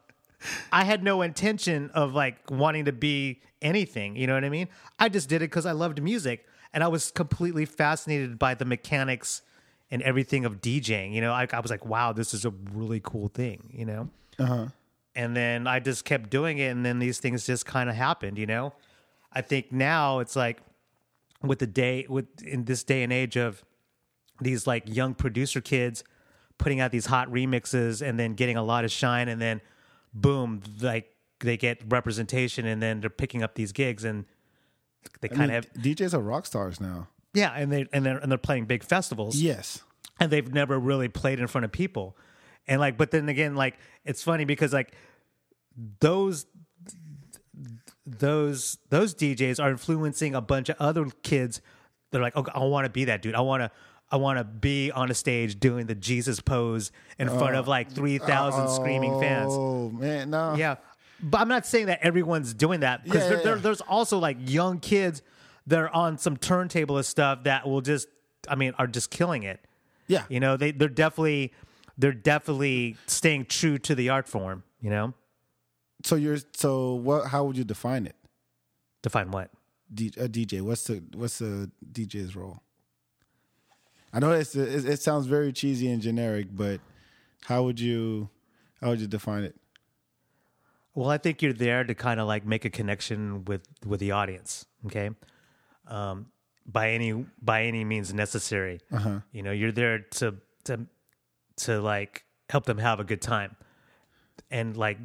I had no intention of like wanting to be anything. You know what I mean? I just did it because I loved music, and I was completely fascinated by the mechanics and everything of DJing. You know, I, I was like, wow, this is a really cool thing. You know and then I just kept doing it, and then these things just kind of happened. You know, I think now it's like with the day with in this day and age of these like young producer kids putting out these hot remixes and then getting a lot of shine, and then boom, like they get representation, and then they're picking up these gigs, and they kind of have DJs are rock stars now. yeah, and they and they're and they're playing big festivals Yes. and they've never really played in front of people and like but then again like it's funny because like those those those DJs are influencing a bunch of other kids they're like oh I want to be that dude I want to I want to be on a stage doing the Jesus pose in front of like 3000 screaming fans Oh man, no. yeah, but I'm not saying that everyone's doing that because Yeah, there, yeah, there- there's also like young kids that are on some turntable of stuff that will just, I mean, are just killing it. Yeah. You know, they they're definitely they're definitely staying true to the art form. You know, So you're so what? How would you define it? define what? D, a DJ. What's the what's the DJ's role? I know it's it, it sounds very cheesy and generic, but how would you how would you define it? Well, I think you're there to kind of like make a connection with with the audience. Okay, um, by any by any means necessary. You know, you're there to to to like help them have a good time, and like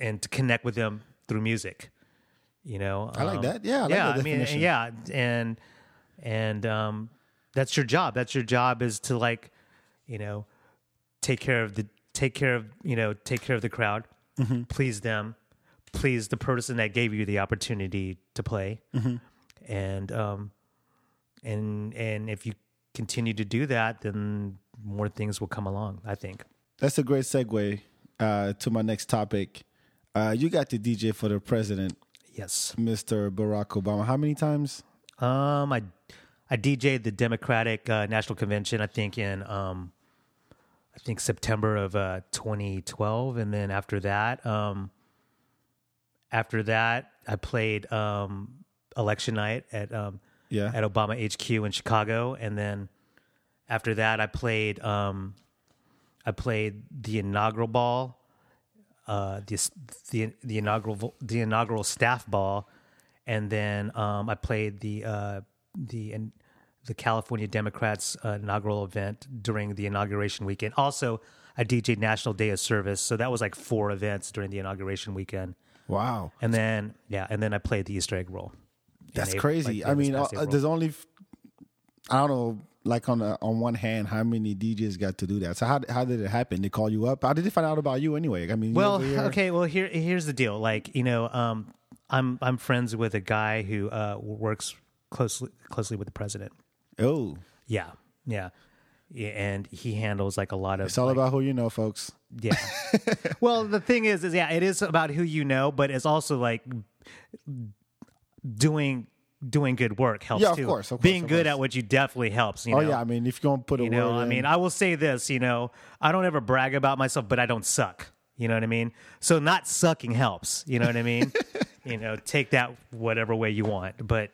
and to connect with them through music. You know, I like Um, that. Yeah, I like yeah. that I mean, definition. yeah, and and um, that's your job. That's your job is to like, you know, take care of the take care of you know take care of the crowd, Mm-hmm. please them, please the person that gave you the opportunity to play, Mm-hmm. and um, and and if you continue to do that, then more things will come along. I think. That's a great segue uh, to my next topic. Uh, you got the DJ for the president, Yes. Mr. Barack Obama. How many times? Um, I I DJ'd the Democratic uh, National Convention. I think in um, I think September of uh, 2012, and then after that, um, after that, I played um, election night at um, Yeah. at Obama HQ in Chicago, and then after that, I played um, I played the inaugural ball, uh, the the the inaugural the inaugural staff ball, and then um, I played the uh, the in, the California Democrats uh, inaugural event during the inauguration weekend. Also, I DJed National Day of Service, so that was like four events during the inauguration weekend. Wow, And then yeah, and then I played the Easter egg roll. that's April- crazy. like, I mean, uh, there's only I don't know, like on a, on one hand, how many DJs got to do that? So how how did it happen? They call you up. How did they find out about you anyway? I mean, Well, okay. Well, here here's the deal. Like you know, um, I'm I'm friends with a guy who uh, works closely closely with the president. Oh, Yeah, yeah, yeah and he handles like a lot of. it's all like, about who you know, folks. yeah. well, the thing is, is yeah, it is about who you know, but it's also like doing doing good work helps Yeah, of too. course, of course, Being of good course. at what you definitely helps. You Oh know? yeah, I mean, if you're gonna put a You know, word I in- mean, I will say this, you know, I don't ever brag about myself, but I don't suck. You know what I mean? So not sucking helps. You know what I mean? you know, take that whatever way you want. But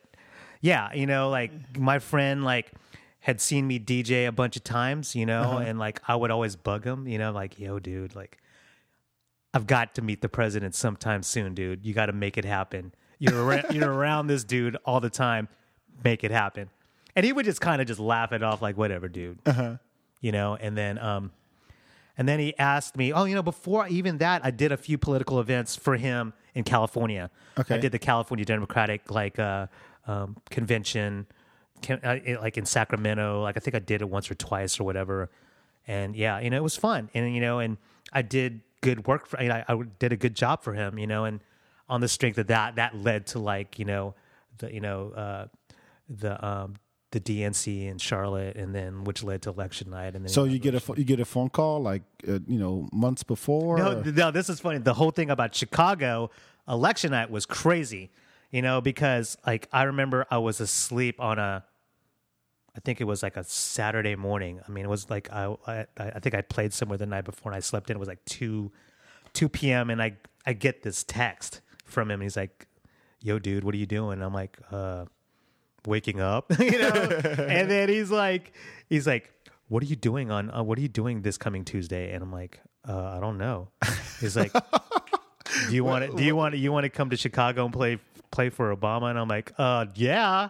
yeah, you know, like my friend like had seen me DJ a bunch of times, you know, Uh-huh. and like I would always bug him, you know, like, yo, dude, like I've got to meet the president sometime soon, dude. You got to make it happen. You're around, you're around this dude all the time. Make it happen. And he would just kind of just laugh it off, like whatever, dude. Uh-huh. You know. And then, um, and then he asked me, oh, you know, before even that, I did a few political events for him in California. Okay. I did the California Democratic like uh, um, convention, can, uh, it- like in Sacramento. Like I think I did it once or twice or whatever. And yeah, you know, it was fun. And you know, and I did good work for. I, I did a good job for him. You know, and on the strength of that, that led to like you know, the you know, uh, the um, the DNC in Charlotte, and then which led to election night. And then so you get a you get a phone call like uh, you know months before. no, or- no, this is funny. The whole thing about Chicago election night was crazy, you know, because like I remember I was asleep on a, I think it was like a Saturday morning. I mean, it was like I I, I think I played somewhere the night before and I slept in. It was like two, two p.m. and I I get this text from him. He's like, "Yo, dude, what are you doing?" I'm like, "Uh." waking up, you know. and then he's like, he's like, "What are you doing on? Uh, what are you doing this coming Tuesday?" And I'm like, uh, "I don't know." He's like, "Do you want to? Do you want to? You want to come to Chicago and play play for Obama?" And I'm like, "Uh, yeah."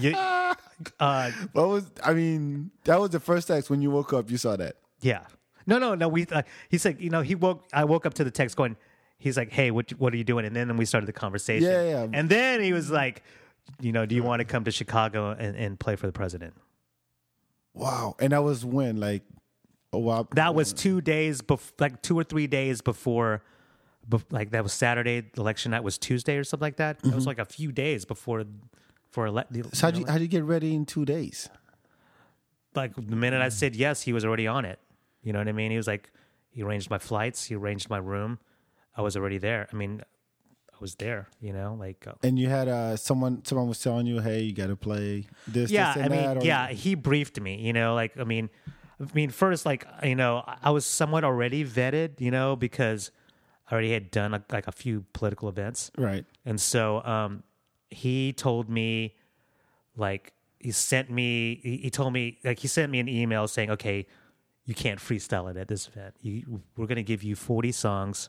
you, uh, What was I mean? That was the first text when you woke up. You saw that. yeah. No, no, no. We. Uh, he said, you know, he woke. I woke up to the text going. He's like, "Hey, what what are you doing?" And then we started the conversation. Yeah, yeah. And then he was like, "You know, do you want to come to Chicago and, and play for the president?" Wow. And that was when like oh wow. That was two days, before, like two or three days before, bef- like that was Saturday. The election night was Tuesday or something like that. It was like a few days before, for ele- the, Mm-hmm. So how'd you how'd you get ready in two days? like the minute I said yes, he was already on it. You know what I mean? He was like, he arranged my flights, he arranged my room. I was already there. I mean, I was there. You know, like uh, And you had uh someone someone was telling you, hey, you got to play this. yeah this i mean that, yeah he briefed me you know like i mean i mean first like you know i I was somewhat already vetted you know because i already had done a, like a few political events Right. and so um he told me like he sent me he, he told me like he sent me an email saying okay you can't freestyle it at this event. You, we're going to give you 40 songs.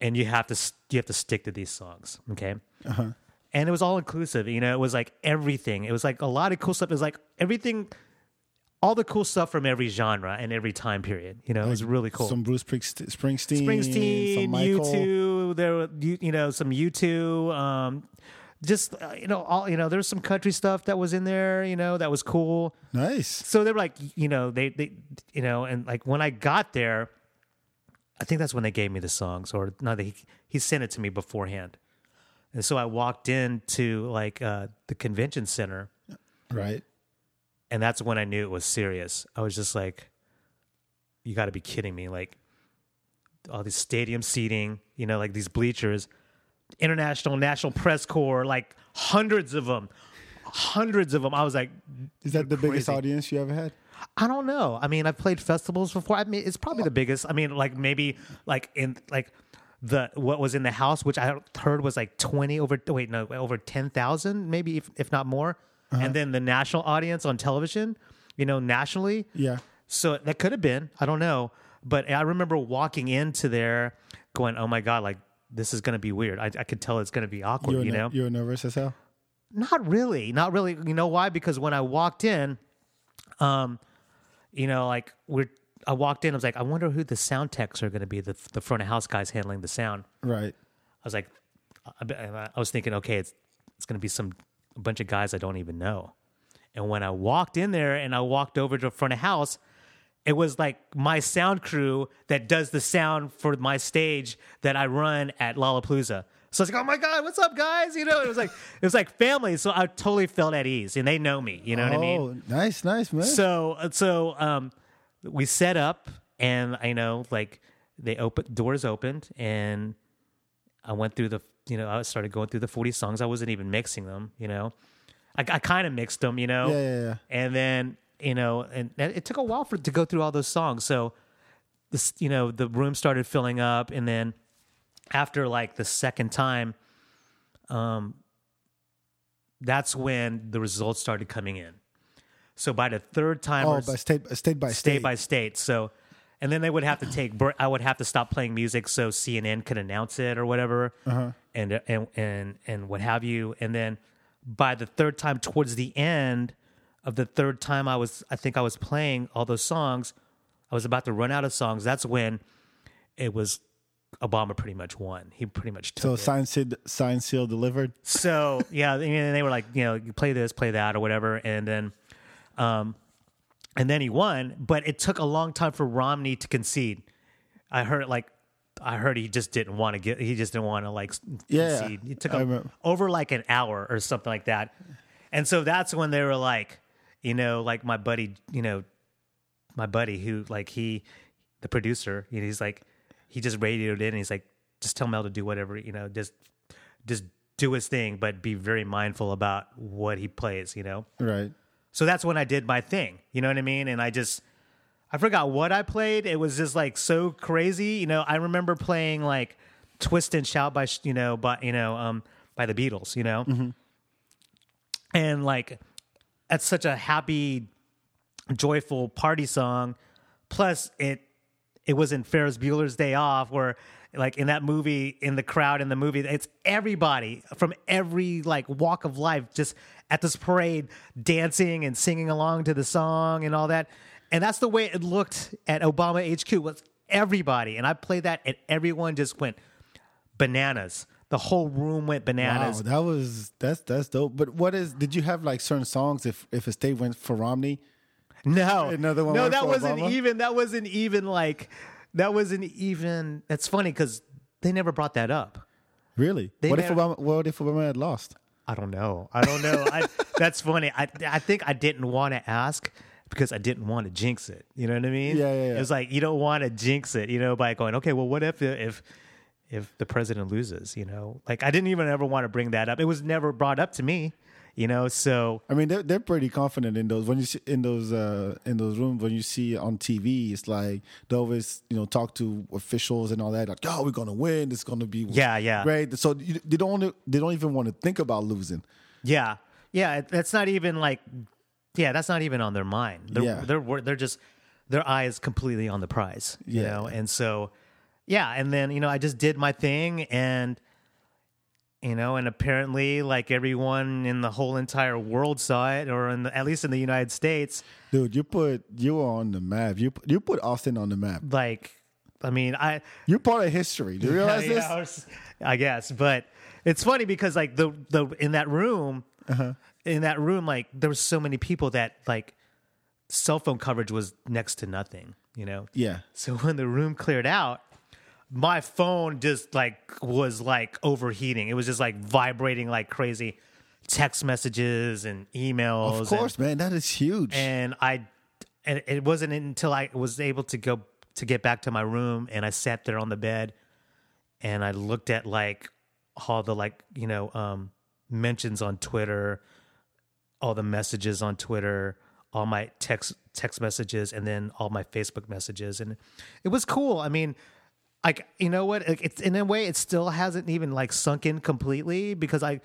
And you have to you have to stick to these songs okay? And it was all inclusive you know it was like everything. It was like a lot of cool stuff. It was like everything all the cool stuff from every genre and every time period you know? It was really cool. Some Bruce Springsteen, Springsteen, Springsteen, some Michael. U2, there were you, you know some U2, um, just uh, you know all you know there's some country stuff that was in there, you know that was cool. Nice. So they were like you know they they you know and like when I got there, I think that's when they gave me the songs or no they he he sent it to me beforehand, and so I walked into like uh, the convention center Right. and that's when I knew it was serious. I was just like, "You got to be kidding me!" Like all this stadium seating, you know, like these bleachers, international, national press corps, like hundreds of them, hundreds of them. I was like, Is that the biggest audience you ever had? I don't know. I mean, I've played festivals before. I mean, it's probably the biggest. I mean, like maybe like in like the what was in the house, which I heard was like twenty over. Wait, no, over ten thousand, maybe if if not more. Uh-huh. And then the national audience on television, you know, nationally. Yeah. So that could have been. I don't know. But I remember walking into there, going, "Oh my god! Like this is going to be weird. I, I could tell it's going to be awkward. You were, you know, you were nervous as hell. not really, not really. You know why? Because when I walked in, um, you know, like we're. I walked in. I was like, I wonder who the sound techs are going to be. The the front of house guys handling the sound. Right. I was like, I, I was thinking, okay, it's it's going to be some a bunch of guys I don't even know. And when I walked in there and I walked over to the front of house, it was like my sound crew that does the sound for my stage that I run at Lollapalooza. So I was like, oh my god, what's up, guys? You know, it was like it was like family. So I totally felt at ease, and they know me. You know what I mean? Oh, nice, nice, man. So so um, we set up, and I know like they open doors opened, and I went through the you know I started going through the forty songs. I wasn't even mixing them. You know, I, I kind of mixed them. You know, Yeah, yeah, yeah. and then you know, and it it took a while for to go through all those songs. So this you know the room started filling up, and then after like the second time, um, that's when the results started coming in. So by the third time, oh, but state, state by state. state by state. So, and then they would have to take. I would have to stop playing music so CNN could announce it or whatever, and and and and what have you. And then by the third time, towards the end of the third time, I was. I think I was playing all those songs. I was about to run out of songs. That's when it was. Obama pretty much won. He pretty much took So it. sign seal, sign seal delivered. So yeah, I mean, they were like, you know, you play this, play that, or whatever, and then, um, and then he won. But it took a long time for Romney to concede. I heard like, I heard he just didn't want to get, he just didn't want to like Yeah, concede. It took a, over like an hour or something like that, and so that's when they were like, you know, like my buddy, you know, my buddy who like he, the producer, you know, he's like, he just radioed in and he's like, just tell Mel to do whatever, you know, just just do his thing, but be very mindful about what he plays, you know? Right. So that's when I did my thing, you know what I mean? And I just, I forgot what I played. It was just like so crazy. You know, I remember playing like Twist and Shout by, you know, by, you know, um, by the Beatles, you know? And like, that's such a happy, joyful party song. Plus, it it was in Ferris Bueller's Day Off, where like in that movie, in the crowd in the movie, it's everybody from every like walk of life just at this parade dancing and singing along to the song and all that. And that's the way it looked at Obama HQ was everybody. And I played that and everyone just went bananas. The whole room went bananas. Wow, that was that's that's dope. But what is? Did you have like certain songs if if a state went for Romney? No, Another one No, that wasn't Obama? even. That wasn't even like. That wasn't even. That's funny because they never brought that up. Really? They what if never- Obama? What if Obama had lost? I don't know. I don't know. I, that's funny. I I think I didn't want to ask because I didn't want to jinx it. You know what I mean? Yeah, yeah, yeah. It was like you don't want to jinx it. You know, by going, okay, well, what if if if the president loses? You know, like I didn't even ever want to bring that up. It was never brought up to me. You know, so I mean, they're they're pretty confident in those when you see in those uh in those rooms when you see on TV. It's like they always you know talk to officials and all that. Like, oh, we're gonna win. It's gonna be Yeah, yeah. great. So you, they don't they don't even want to think about losing. Yeah, yeah. That's not even like, yeah, that's not even on their mind. They're, Yeah. they're they're just their eye is completely on the prize. You Yeah. know, and so, yeah, and then you know I just did my thing, and you know, and apparently, like everyone in the whole entire world saw it, or in the, at least in the United States, Dude, you put you were on the map. You put- you put Austin on the map. like, I mean, I You're part of history. Do you realize Yeah, this? I I guess, but it's funny because like the the in that room, Uh-huh. in that room, like there was so many people that like cell phone coverage was next to nothing, you know. Yeah. So when the room cleared out, my phone just like was like overheating. It was just like vibrating like crazy, text messages and emails. Of course, man. That is huge. And, and I, and it wasn't until I was able to go to get back to my room and I sat there on the bed and I looked at like all the like you know um, mentions on Twitter, all the messages on Twitter, all my text text messages, and then all my Facebook messages, and it was cool. I mean, like you know what? Like, It's in a way, it still hasn't even like sunk in completely because I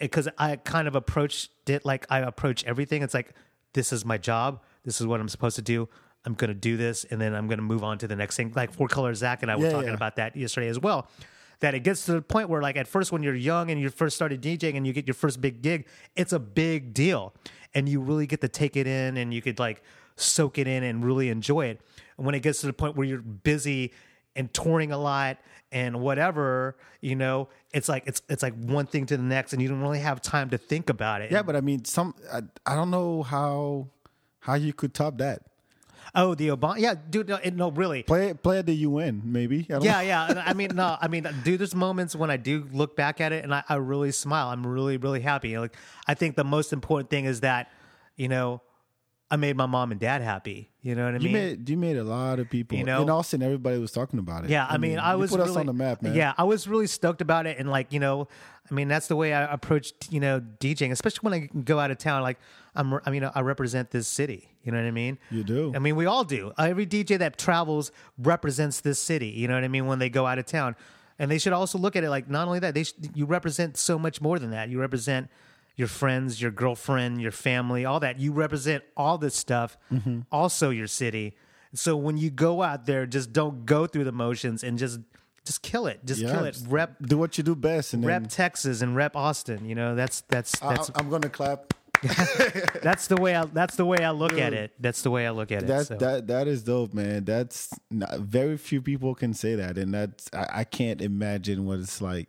because I kind of approached it like I approach everything. It's like this is my job. This is what I'm supposed to do. I'm going to do this, and then I'm going to move on to the next thing. Like Four Color Zach and I were Yeah, talking yeah. about that yesterday as well. that it gets to the point where like at first when you're young and you first started DJing and you get your first big gig, it's a big deal. And you really get to take it in and you could like soak it in and really enjoy it. And when it gets to the point where you're busy and touring a lot and whatever, you know, it's like it's it's like one thing to the next and you don't really have time to think about it. Yeah, but I mean, some I, I don't know how how you could top that. Oh, the Obama. Yeah, dude. No, no really. Play play at the UN, maybe. I don't Yeah, yeah. I mean, no, I mean, dude. There's moments when I do look back at it and I, I really smile. I'm really, really happy. Like, I think the most important thing is that, you know, I made my mom and dad happy. You know what I You mean? made you made a lot of people. You know? in Austin, everybody was talking about it. Yeah, I, mean, I you was put really, us on the map, man. Yeah, I was really stoked about it, and like you know, I mean, that's the way I approached you know DJing, especially when I go out of town. Like I'm, I mean, I represent this city. You know what I mean? You do. I mean, we all do. Every DJ that travels represents this city. You know what I mean? When they go out of town, and they should also look at it like not only that they sh- you represent so much more than that. You represent your friends, your girlfriend, your family, all that. You represent all this stuff. Mm-hmm. Also, your city. So when you go out there, just don't go through the motions and just just kill it. Just Yeah, kill it. just Rep do what you do best, and rep then Texas and rep Austin. You know that's that's I, that's I'm gonna clap. that's the way I that's the way I look at it. That's the way I look at it. That so. that that is dope, man. That's not, very few people can say that, and that's I, I can't imagine what it's like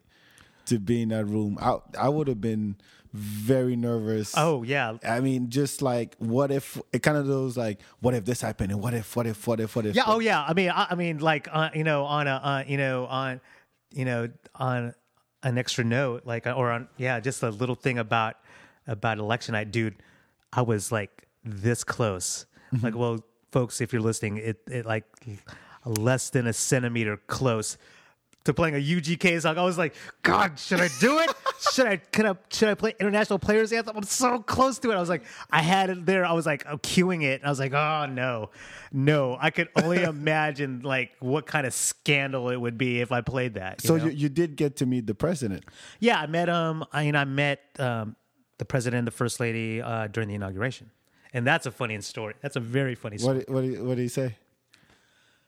to be in that room. I I would have been very nervous. oh yeah, I mean, just like what if it kind of those like what if this happened and what if what if what if what if Yeah. Oh, yeah. I mean, I, I mean, like, uh, you know, on a, uh, you know, on, you know, on an extra note, like, or on, yeah, just a little thing about about election night, dude. I was like this close. Like, well, folks, if you're listening, it, it like less than a centimeter close to playing a UGK song. I was like, God, should I do it? should I? Can I? Should I play international players anthem? I'm so close to it. I was like, I had it there. I was like, I'm cueing it. I was like, oh no, no. I could only imagine like what kind of scandal it would be if I played that. you So know? you, you did get to meet the president. yeah, I met um, I mean, I met um, the president and the first lady uh, during the inauguration, and that's a funny story. That's a very funny story. What what did, what did he say?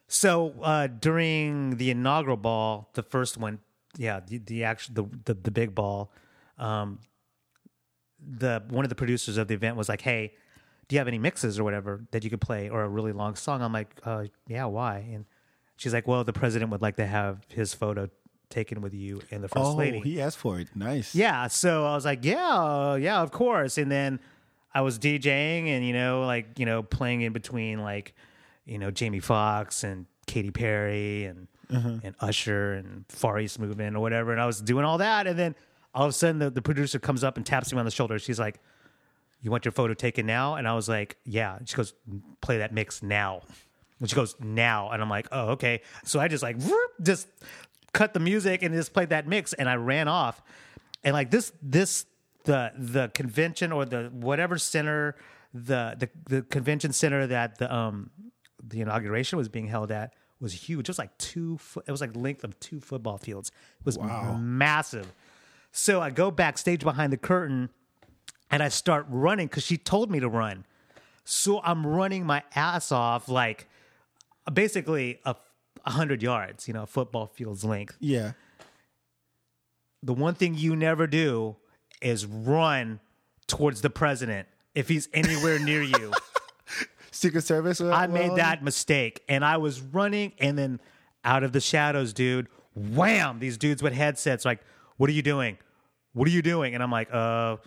So uh, during the inaugural ball, the first one, yeah, the, the actual the, the the big ball, um, the one of the producers of the event was like, "Hey, do you have any mixes or whatever that you could play or a really long song?" I'm like, uh, "Yeah, why?" And she's like, "Well, the president would like to have his photo taken with you and the first Oh, lady." he asked for it. Nice. Yeah, so I was like, yeah, yeah, of course. And then I was DJing and you know, like you know, playing in between like you know Jamie Foxx and Katy Perry and and Usher and Far East Movement or whatever. And I was doing all that, and then all of a sudden the, the producer comes up and taps me on the shoulder. She's like, "You want your photo taken now?" And I was like, "Yeah." She goes, "Play that mix now." And she goes, "Now," and I'm like, "Oh, okay." So I just like whoop, just cut the music and just played that mix, and I ran off. And like this, this the the convention or the whatever center, the the the convention center that the um the inauguration was being held at was huge. It was like two. Foot, it was like length of two football fields. It was massive. So I go backstage behind the curtain and I start running because she told me to run. So I'm running my ass off, like basically a, a hundred yards, you know, football field's length. Yeah. The one thing you never do is run towards the president if he's anywhere near you. Secret Service. I made well, that mistake and I was running and then out of the shadows, dude, wham, these dudes with headsets like, what are you doing? What are you doing? And I'm like, uh,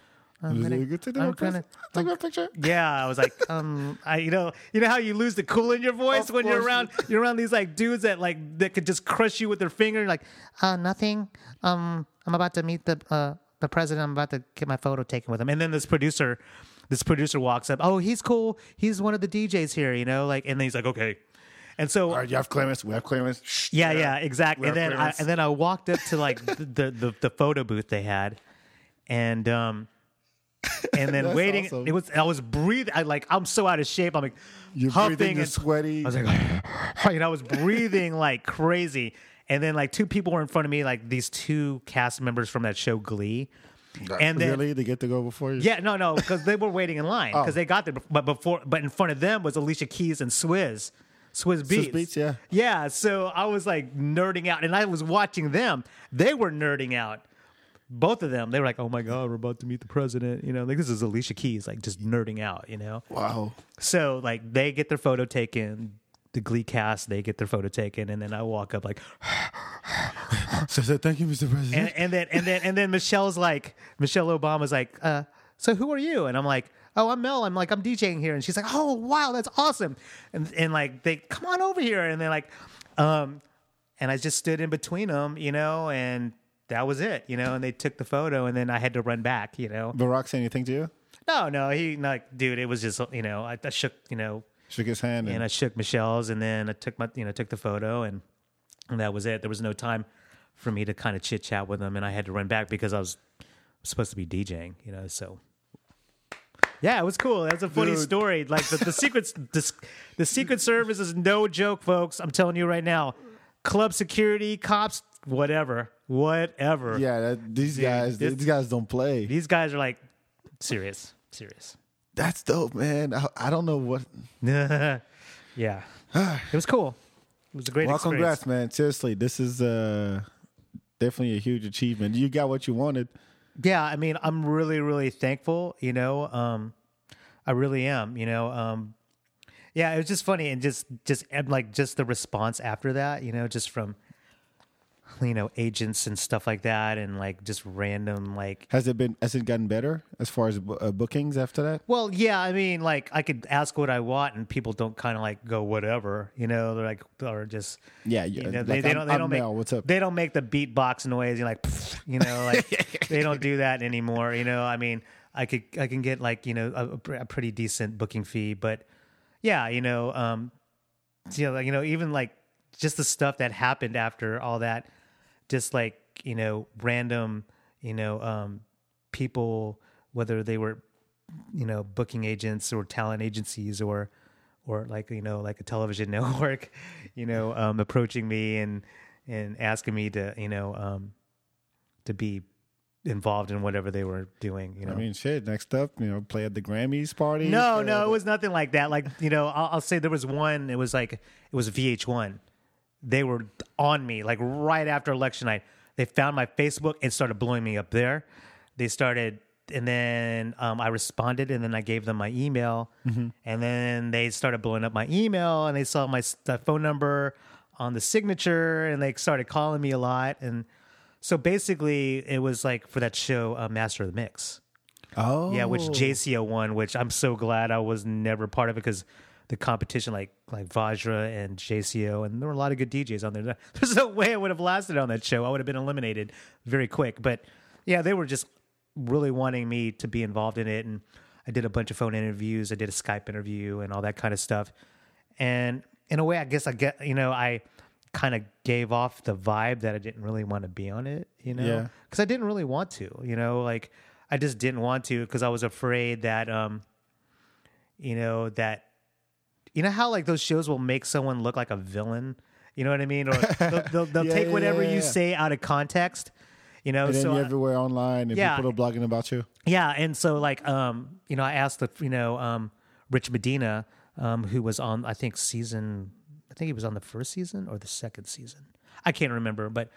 I'm Is gonna- it good to do I'm a pres- gonna- Take my picture. yeah, I was like, um, I, you know, you know how you lose the cool in your voice Of when you're around, you're around these like dudes that like that could just crush you with their finger, like, uh, nothing. Um, I'm about to meet the uh the president. I'm about to get my photo taken with him, and then this producer, this producer walks up. Oh, he's cool. He's one of the DJs here, you know, like, and then he's like, okay, and so All right, you have clearance. We have clearance. Shh. yeah, yeah, exactly. And then I, and then I walked up to like the, the the the photo booth they had, and um, and then waiting. awesome. It was I was breathing. I like I'm so out of shape. I'm like You're huffing breathing. And sweaty. I was like, you know, I was breathing like crazy. And then like two people were in front of me, like these two cast members from that show Glee. And then really, they get to go before you. yeah, no, no, because they were waiting in line because Oh. they got there. But before, but in front of them was Alicia Keys and Swizz. Swiss Beats. Beats, yeah. Yeah. So I was like nerding out, and I was watching them. They were nerding out. Both of them. They were like, "Oh my god, we're about to meet the president." You know, like this is Alicia Keys, like just nerding out. You know. Wow. So like they get their photo taken. The Glee cast, they get their photo taken, and then I walk up like, So, so thank you, Mr. President. and, and then and then and then Michelle's like Michelle Obama's like, uh, so who are you? And I'm like, oh, I'm Mel. I'm like, I'm DJing here, and she's like, oh wow, that's awesome. And and like they come on over here, and they're like, um, and I just stood in between them, you know, and that was it, you know. And they took the photo, and then I had to run back, you know. Barack say anything to you? No, no, he like, dude, it was just you know, I, I shook, you know, Shook his hand. And, and I shook Michelle's, and then I took my, you know, took the photo, and, and that was it. There was no time for me to kind of chit chat with them, and I had to run back because I was supposed to be DJing, you know. So, yeah, it was cool. That's a funny Dude. story. Like the, the secrets, the, the Secret Service is no joke, folks. I'm telling you right now. Club security, cops, whatever, whatever. yeah, that, these Dude, guys, this- these guys don't play. These guys are like serious, serious. That's dope, man. I, I don't know what. yeah, it was cool. It was a great Well, experience. congrats, man. Seriously, this is uh, definitely a huge achievement. You got what you wanted. yeah i mean i'm really really thankful you know um i really am you know um yeah it was just funny and just just and like just the response after that you know just from you know agents and stuff like that and like just random like Has it been? Has it gotten better as far as uh, bookings after that? well yeah i mean like i could ask what i want and people don't kind of like go whatever you know they're like or just Yeah, you yeah. know, like, they, they don't. They I'm don't make. Mel. What's up? They don't make the beatbox noise. You're like, you know, like they don't do that anymore. You know, I mean, I could, I can get like, you know, a, a a pretty decent booking fee, but yeah, you know, um, you know, you know, even like just the stuff that happened after all that, just like you know, random, you know, um, people, whether they were, you know, booking agents or talent agencies or or like you know like a television network you know um approaching me and and asking me to you know um to be involved in whatever they were doing you know I mean, shit. Next up, you know, play at the Grammys party. no no it was nothing like that like you know I'll, I'll say there was one it was like it was vh1 they were on me like right after election night. They found my facebook and started blowing me up there. They started and then um, i responded and then i gave them my email. And then they started blowing up my email and they saw my phone number on the signature and they started calling me a lot. And so basically it was like for that show uh, master of the mix. Oh, yeah, which JayCeeOh won, which I'm so glad I was never part of it because the competition, like like Vajra and JayCeeOh, and there were a lot of good DJs on there. There's no way I would have lasted on that show. I would have been eliminated very quick. But yeah, they were just really wanting me to be involved in it, and I did a bunch of phone interviews. I did a Skype interview and all that kind of stuff. And in a way, I guess I get you know I kind of gave off the vibe that I didn't really want to be on it, you know, Yeah. because I didn't really want to, you know, like I just didn't want to because I was afraid that, um, you know, that, you know how like those shows will make someone look like a villain, you know what I mean, or they'll, they'll, they'll Yeah, take yeah, whatever yeah, you say out of context, you know. And then so you're I- everywhere online, and Yeah. people are blogging about you. yeah, and so like um, you know, I asked the you know um, Rich Medina, um, who was on I think season, I think he was on the first season or the second season, I can't remember, but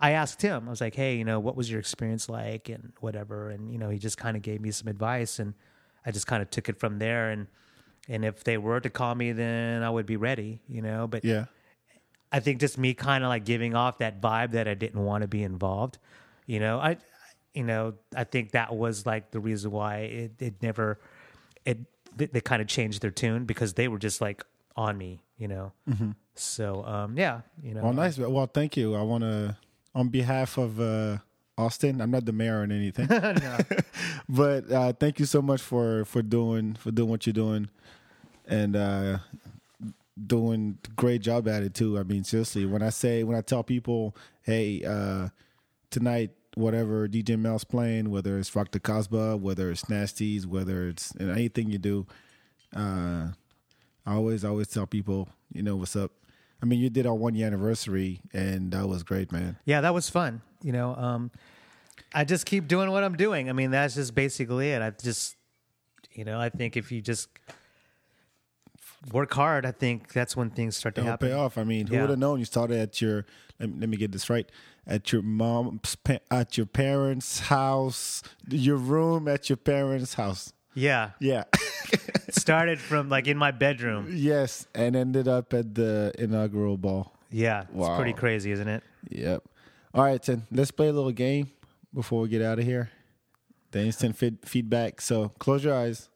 I asked him. I was like, hey, you know, what was your experience like and whatever, and you know, he just kind of gave me some advice, and I just kind of took it from there, and and if they were to call me, then I would be ready, you know, but Yeah. I think just me kind of like giving off that vibe that I didn't want to be involved. You know, I, you know, I think that was like the reason why it, it never, it, they, they kind of changed their tune because they were just like on me, you know? So, um, yeah, you know, Well, nice. Well, thank you. I want to, on behalf of uh, Austin, I'm not the mayor or anything, but uh, thank you so much for for doing for doing what you're doing, and uh, doing a great job at it too. I mean, seriously, when I say when I tell people, hey, uh, tonight whatever DJ Mel's playing, whether it's Rock the Casbah, whether it's Nasty's, whether it's you know, anything you do, uh, I always always tell people, you know, what's up. I mean, you did our one year anniversary, and that was great, man. yeah, that was fun. You know, um, I just keep doing what I'm doing. I mean, that's just basically it. I just, you know, I think if you just work hard, I think that's when things start to It'll happen. pay off. I mean, who Yeah. would have known you started at your? Let me, let me get this right. At your mom's, at your parents' house, your room at your parents' house. Yeah, Yeah. started from like in my bedroom. yes, and ended up at the inaugural ball. Yeah, it's pretty crazy, isn't it? Yep. All right, then let's play a little game before we get out of here. The instant feed- feedback. So close your eyes.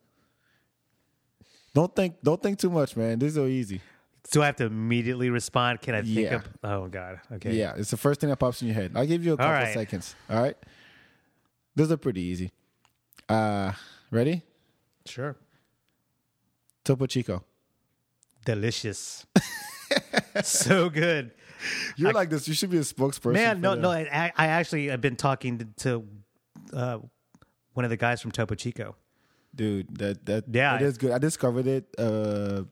Don't think. Don't think too much, man. This is so easy. Do I have to immediately respond? Can I think Yeah. of? Oh God. Okay. Yeah, it's the first thing that pops in your head. I'll give you a couple right. seconds. All right. Those are pretty easy. Uh ready? Sure. Topo Chico. Delicious. so good. You're like this. You should be a spokesperson. Man, no, them. no. I, I actually have been talking to, to uh, one of the guys from Topo Chico. dude. That that Yeah. it is good. I discovered it uh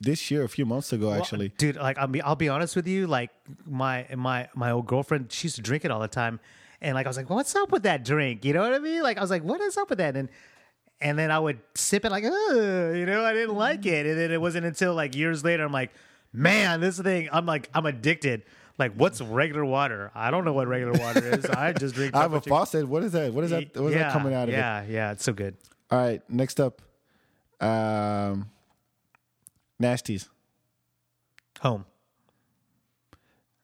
this year, a few months ago, actually. Dude. Like, I'll be, I'll be honest with you. Like, my my my old girlfriend, she used to drink it all the time, and like, I was like, "What's up with that drink?" You know what I mean? Like, I was like, "What is up with that?" And and then I would sip it like, you know, I didn't like it, and then it wasn't until like years later, I'm like, "Man, this thing, I'm like, I'm addicted." Like, what's regular water? I don't know what regular water is. I just drink. I have a faucet. What is that? What is that? What is yeah, that coming out of it? Yeah, yeah, it's so good. All right, next up, um, Nasty's. Home.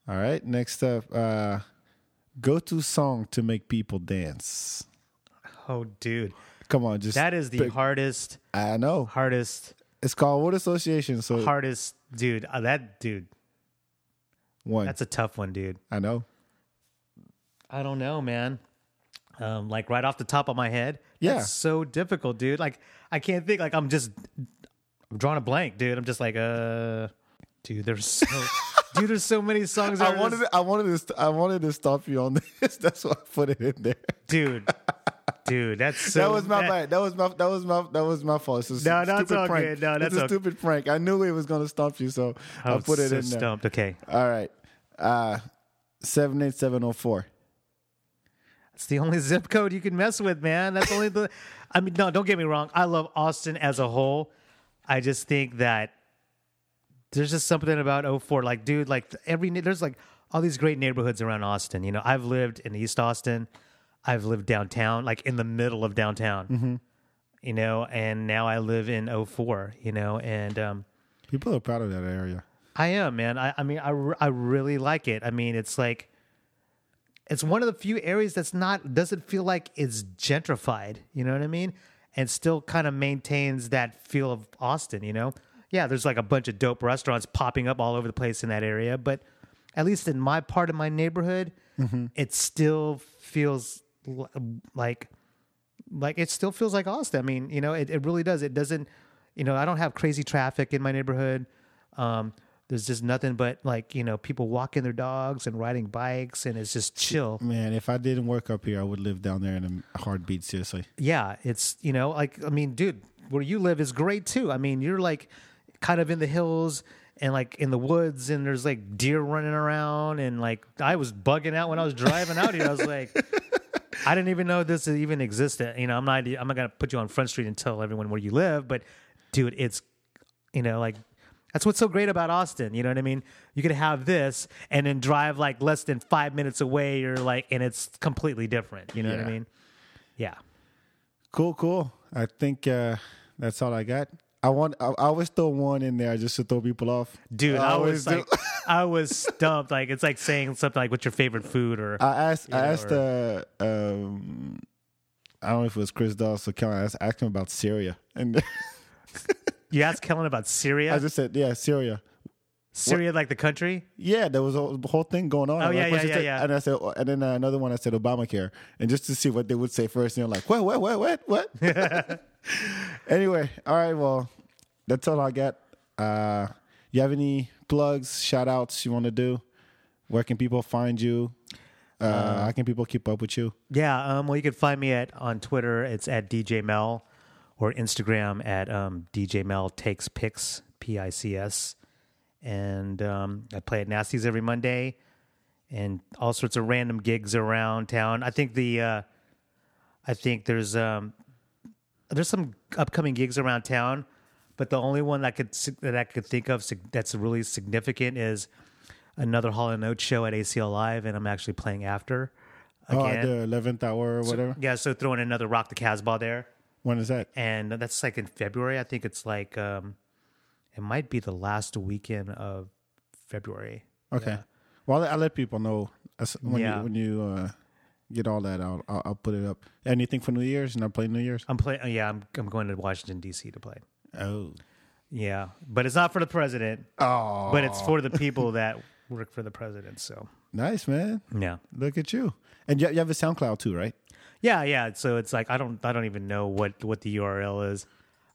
All right, next up, uh, go-to song to make people dance. Oh, dude, Come on, just that is the pick- hardest, I know hardest, it's called Word Association. So hardest, dude. Uh, that dude, one, that's a tough one, dude. I know. I don't know, man. Um, like right off the top of my head, Yeah. that's so difficult, dude. Like I can't think. Like I'm just, I'm drawing a blank, dude. I'm just like, uh, dude. There's so, dude. There's so many songs. I wanted, just- I wanted to, I wanted to stop you on this. That's why I put it in there. dude, dude. That's so. that was my that- bad. That was my, that was my, that was my fault. It's a No, it's all prank. good. No, that's it's a okay. stupid prank. I knew it was going to stomp you, so I I'm put it so in there. stumped. Okay, All right, uh, seven eight seven zero four. It's the only zip code you can mess with, man. That's only the. I mean, no, don't get me wrong. I love Austin as a whole. I just think that there's just something about 04. Like, dude, like every there's like all these great neighborhoods around Austin. You know, I've lived in East Austin. I've lived downtown, like in the middle of downtown. You know, and now I live in 04, You know, and um, People are proud of that area. I am, man. I, I mean, I, re- I really like it. I mean, it's like, it's one of the few areas that's not, doesn't feel like it's gentrified. You know what I mean? And still kind of maintains that feel of Austin, you know? Yeah, there's like a bunch of dope restaurants popping up all over the place in that area. But at least in my part of my neighborhood, it still feels l- like, like it still feels like Austin. I mean, you know, it, it really does. It doesn't, you know, I don't have crazy traffic in my neighborhood. Um, there's just nothing but like, you know, people walking their dogs and riding bikes and it's just chill. Man, if I didn't work up here, I would live down there in a heartbeat. Seriously. Yeah. It's, you know, like, I mean, dude, where you live is great too. I mean, you're like kind of in the hills and like in the woods and there's like deer running around and like I was bugging out when I was driving out here. I was like, I didn't even know this even existed. You know, I'm not I'm not gonna put you on Front Street and tell everyone where you live, but dude, it's you know, like that's what's so great about Austin. You know what I mean? You could have this and then drive like less than five minutes away, or like, and it's completely different. You know what I mean? Yeah. Cool, cool. I think uh, that's all I got. I want. I, I always throw one in there just to throw people off. Dude, I, always was do. like, I was stumped. Like, it's like saying something like, "What's your favorite food?" Or I asked. I know, asked. Uh, um, I don't know if it was Chris Dawes or Kellen. I asked, asked him about Syria, and you asked Kellen about Syria. I just said, "Yeah, Syria." Syria, like the country. Yeah, there was a whole thing going on. Oh, And yeah, yeah, yeah, said- yeah. And I said, and then uh, another one I said Obamacare, and just to see what they would say first, and you're like, what, what, what, what, what? anyway, all right, well, that's all I got. Uh, you have any plugs, shout outs you want to do? Where can people find you? Uh, how can people keep up with you? Yeah, um, well, you can find me at on Twitter. It's at DJ Mel, or Instagram at um, DJ Mel takes pics, P I C S, and um, I play at Nasty's every Monday, and all sorts of random gigs around town. I think the, uh, I think there's um, there's some upcoming gigs around town, But the only one that could that I could think of that's really significant is another Hall and Oates show at ACL Live, and I'm actually playing after. Oh, Again. at the eleventh hour or whatever. yeah, so throwing another Rock the Casbah there, When is that? and that's like in February. I think it's like um, it might be the last weekend of February. Okay. Yeah. Well, I let people know when Yeah. you when you uh, get all that out. I'll, I'll put it up. Anything for New Year's? Not playing New Year's? I'm playing. Yeah, I'm I'm going to Washington D.C. to play. Oh. Yeah, but it's not for the president. Oh. But it's for the people that work for the president. So Nice man. yeah, Look at you. And you, you have a SoundCloud too, right? yeah, yeah. So it's like I don't I don't even know what what the URL is.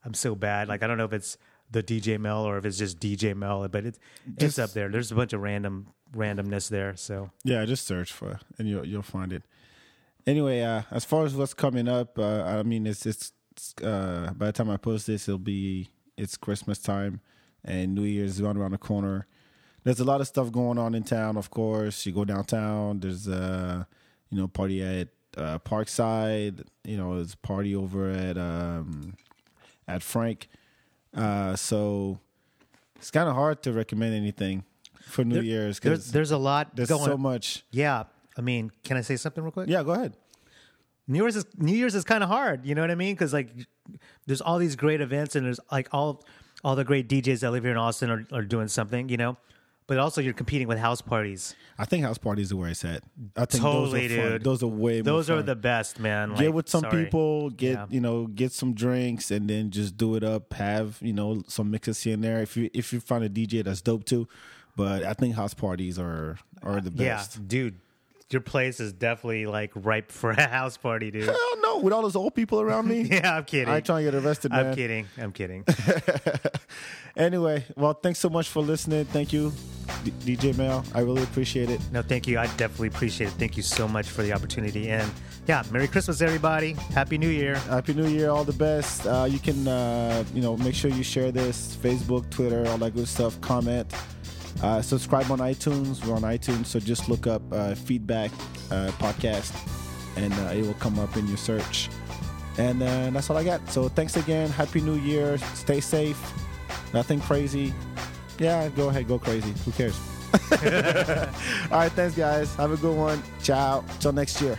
I'm so bad. Like I don't know if it's the DJ Mel or if it's just DJ Mel, but it's it's up there. There's a bunch of random randomness there. So Yeah, just search for and you'll you'll find it. Anyway, uh, as far as what's coming up, uh, I mean, it's it's uh, by the time I post this, it'll be it's Christmas time and New Year's is around the corner. There's a lot of stuff going on in town. Of course, you go downtown. There's uh, you know, party at uh, Parkside. You know, there's a party over at um, at Frank. Uh, so it's kind of hard to recommend anything for New There- Year's there's because there's a lot there's going. so much. yeah, I mean, can I say something real quick? Yeah, go ahead. New Year's is New Year's is kind of hard. You know what I mean? Because like, there's all these great events, and there's like all all the great DJs that live here in Austin are, are doing something. You know, but also you're competing with house parties. I think house parties are where it's at. I think Totally, those are fun. dude. Those are way Those more are fun. the best, man. Like, get with some sorry. people, get Yeah. you know, get some drinks, and then just do it up. Have you know some mixes here and there. If you if you find a DJ that's dope too, but I think house parties are are the best. Yeah, dude, your place is definitely like ripe for a house party, dude. Hell no, with all those old people around me. yeah, I'm kidding. I ain't trying to get arrested, man. I'm kidding. I'm kidding. Anyway, well, thanks so much for listening. Thank you, D- DJ Mel. I really appreciate it. No, thank you. I definitely appreciate it. Thank you so much for the opportunity. And yeah, Merry Christmas, everybody. Happy New Year. Happy New Year, all the best. Uh, you can, uh, you know, make sure you share this Facebook, Twitter, all that good stuff. Comment, uh, subscribe on iTunes. We're on iTunes, so just look up uh, feedback uh, podcast, and uh, it will come up in your search. And uh, that's all I got. So thanks again. Happy New Year. Stay safe. Nothing crazy. Yeah, go ahead, go crazy. Who cares? all right, thanks, guys. Have a good one. Ciao. Till next year.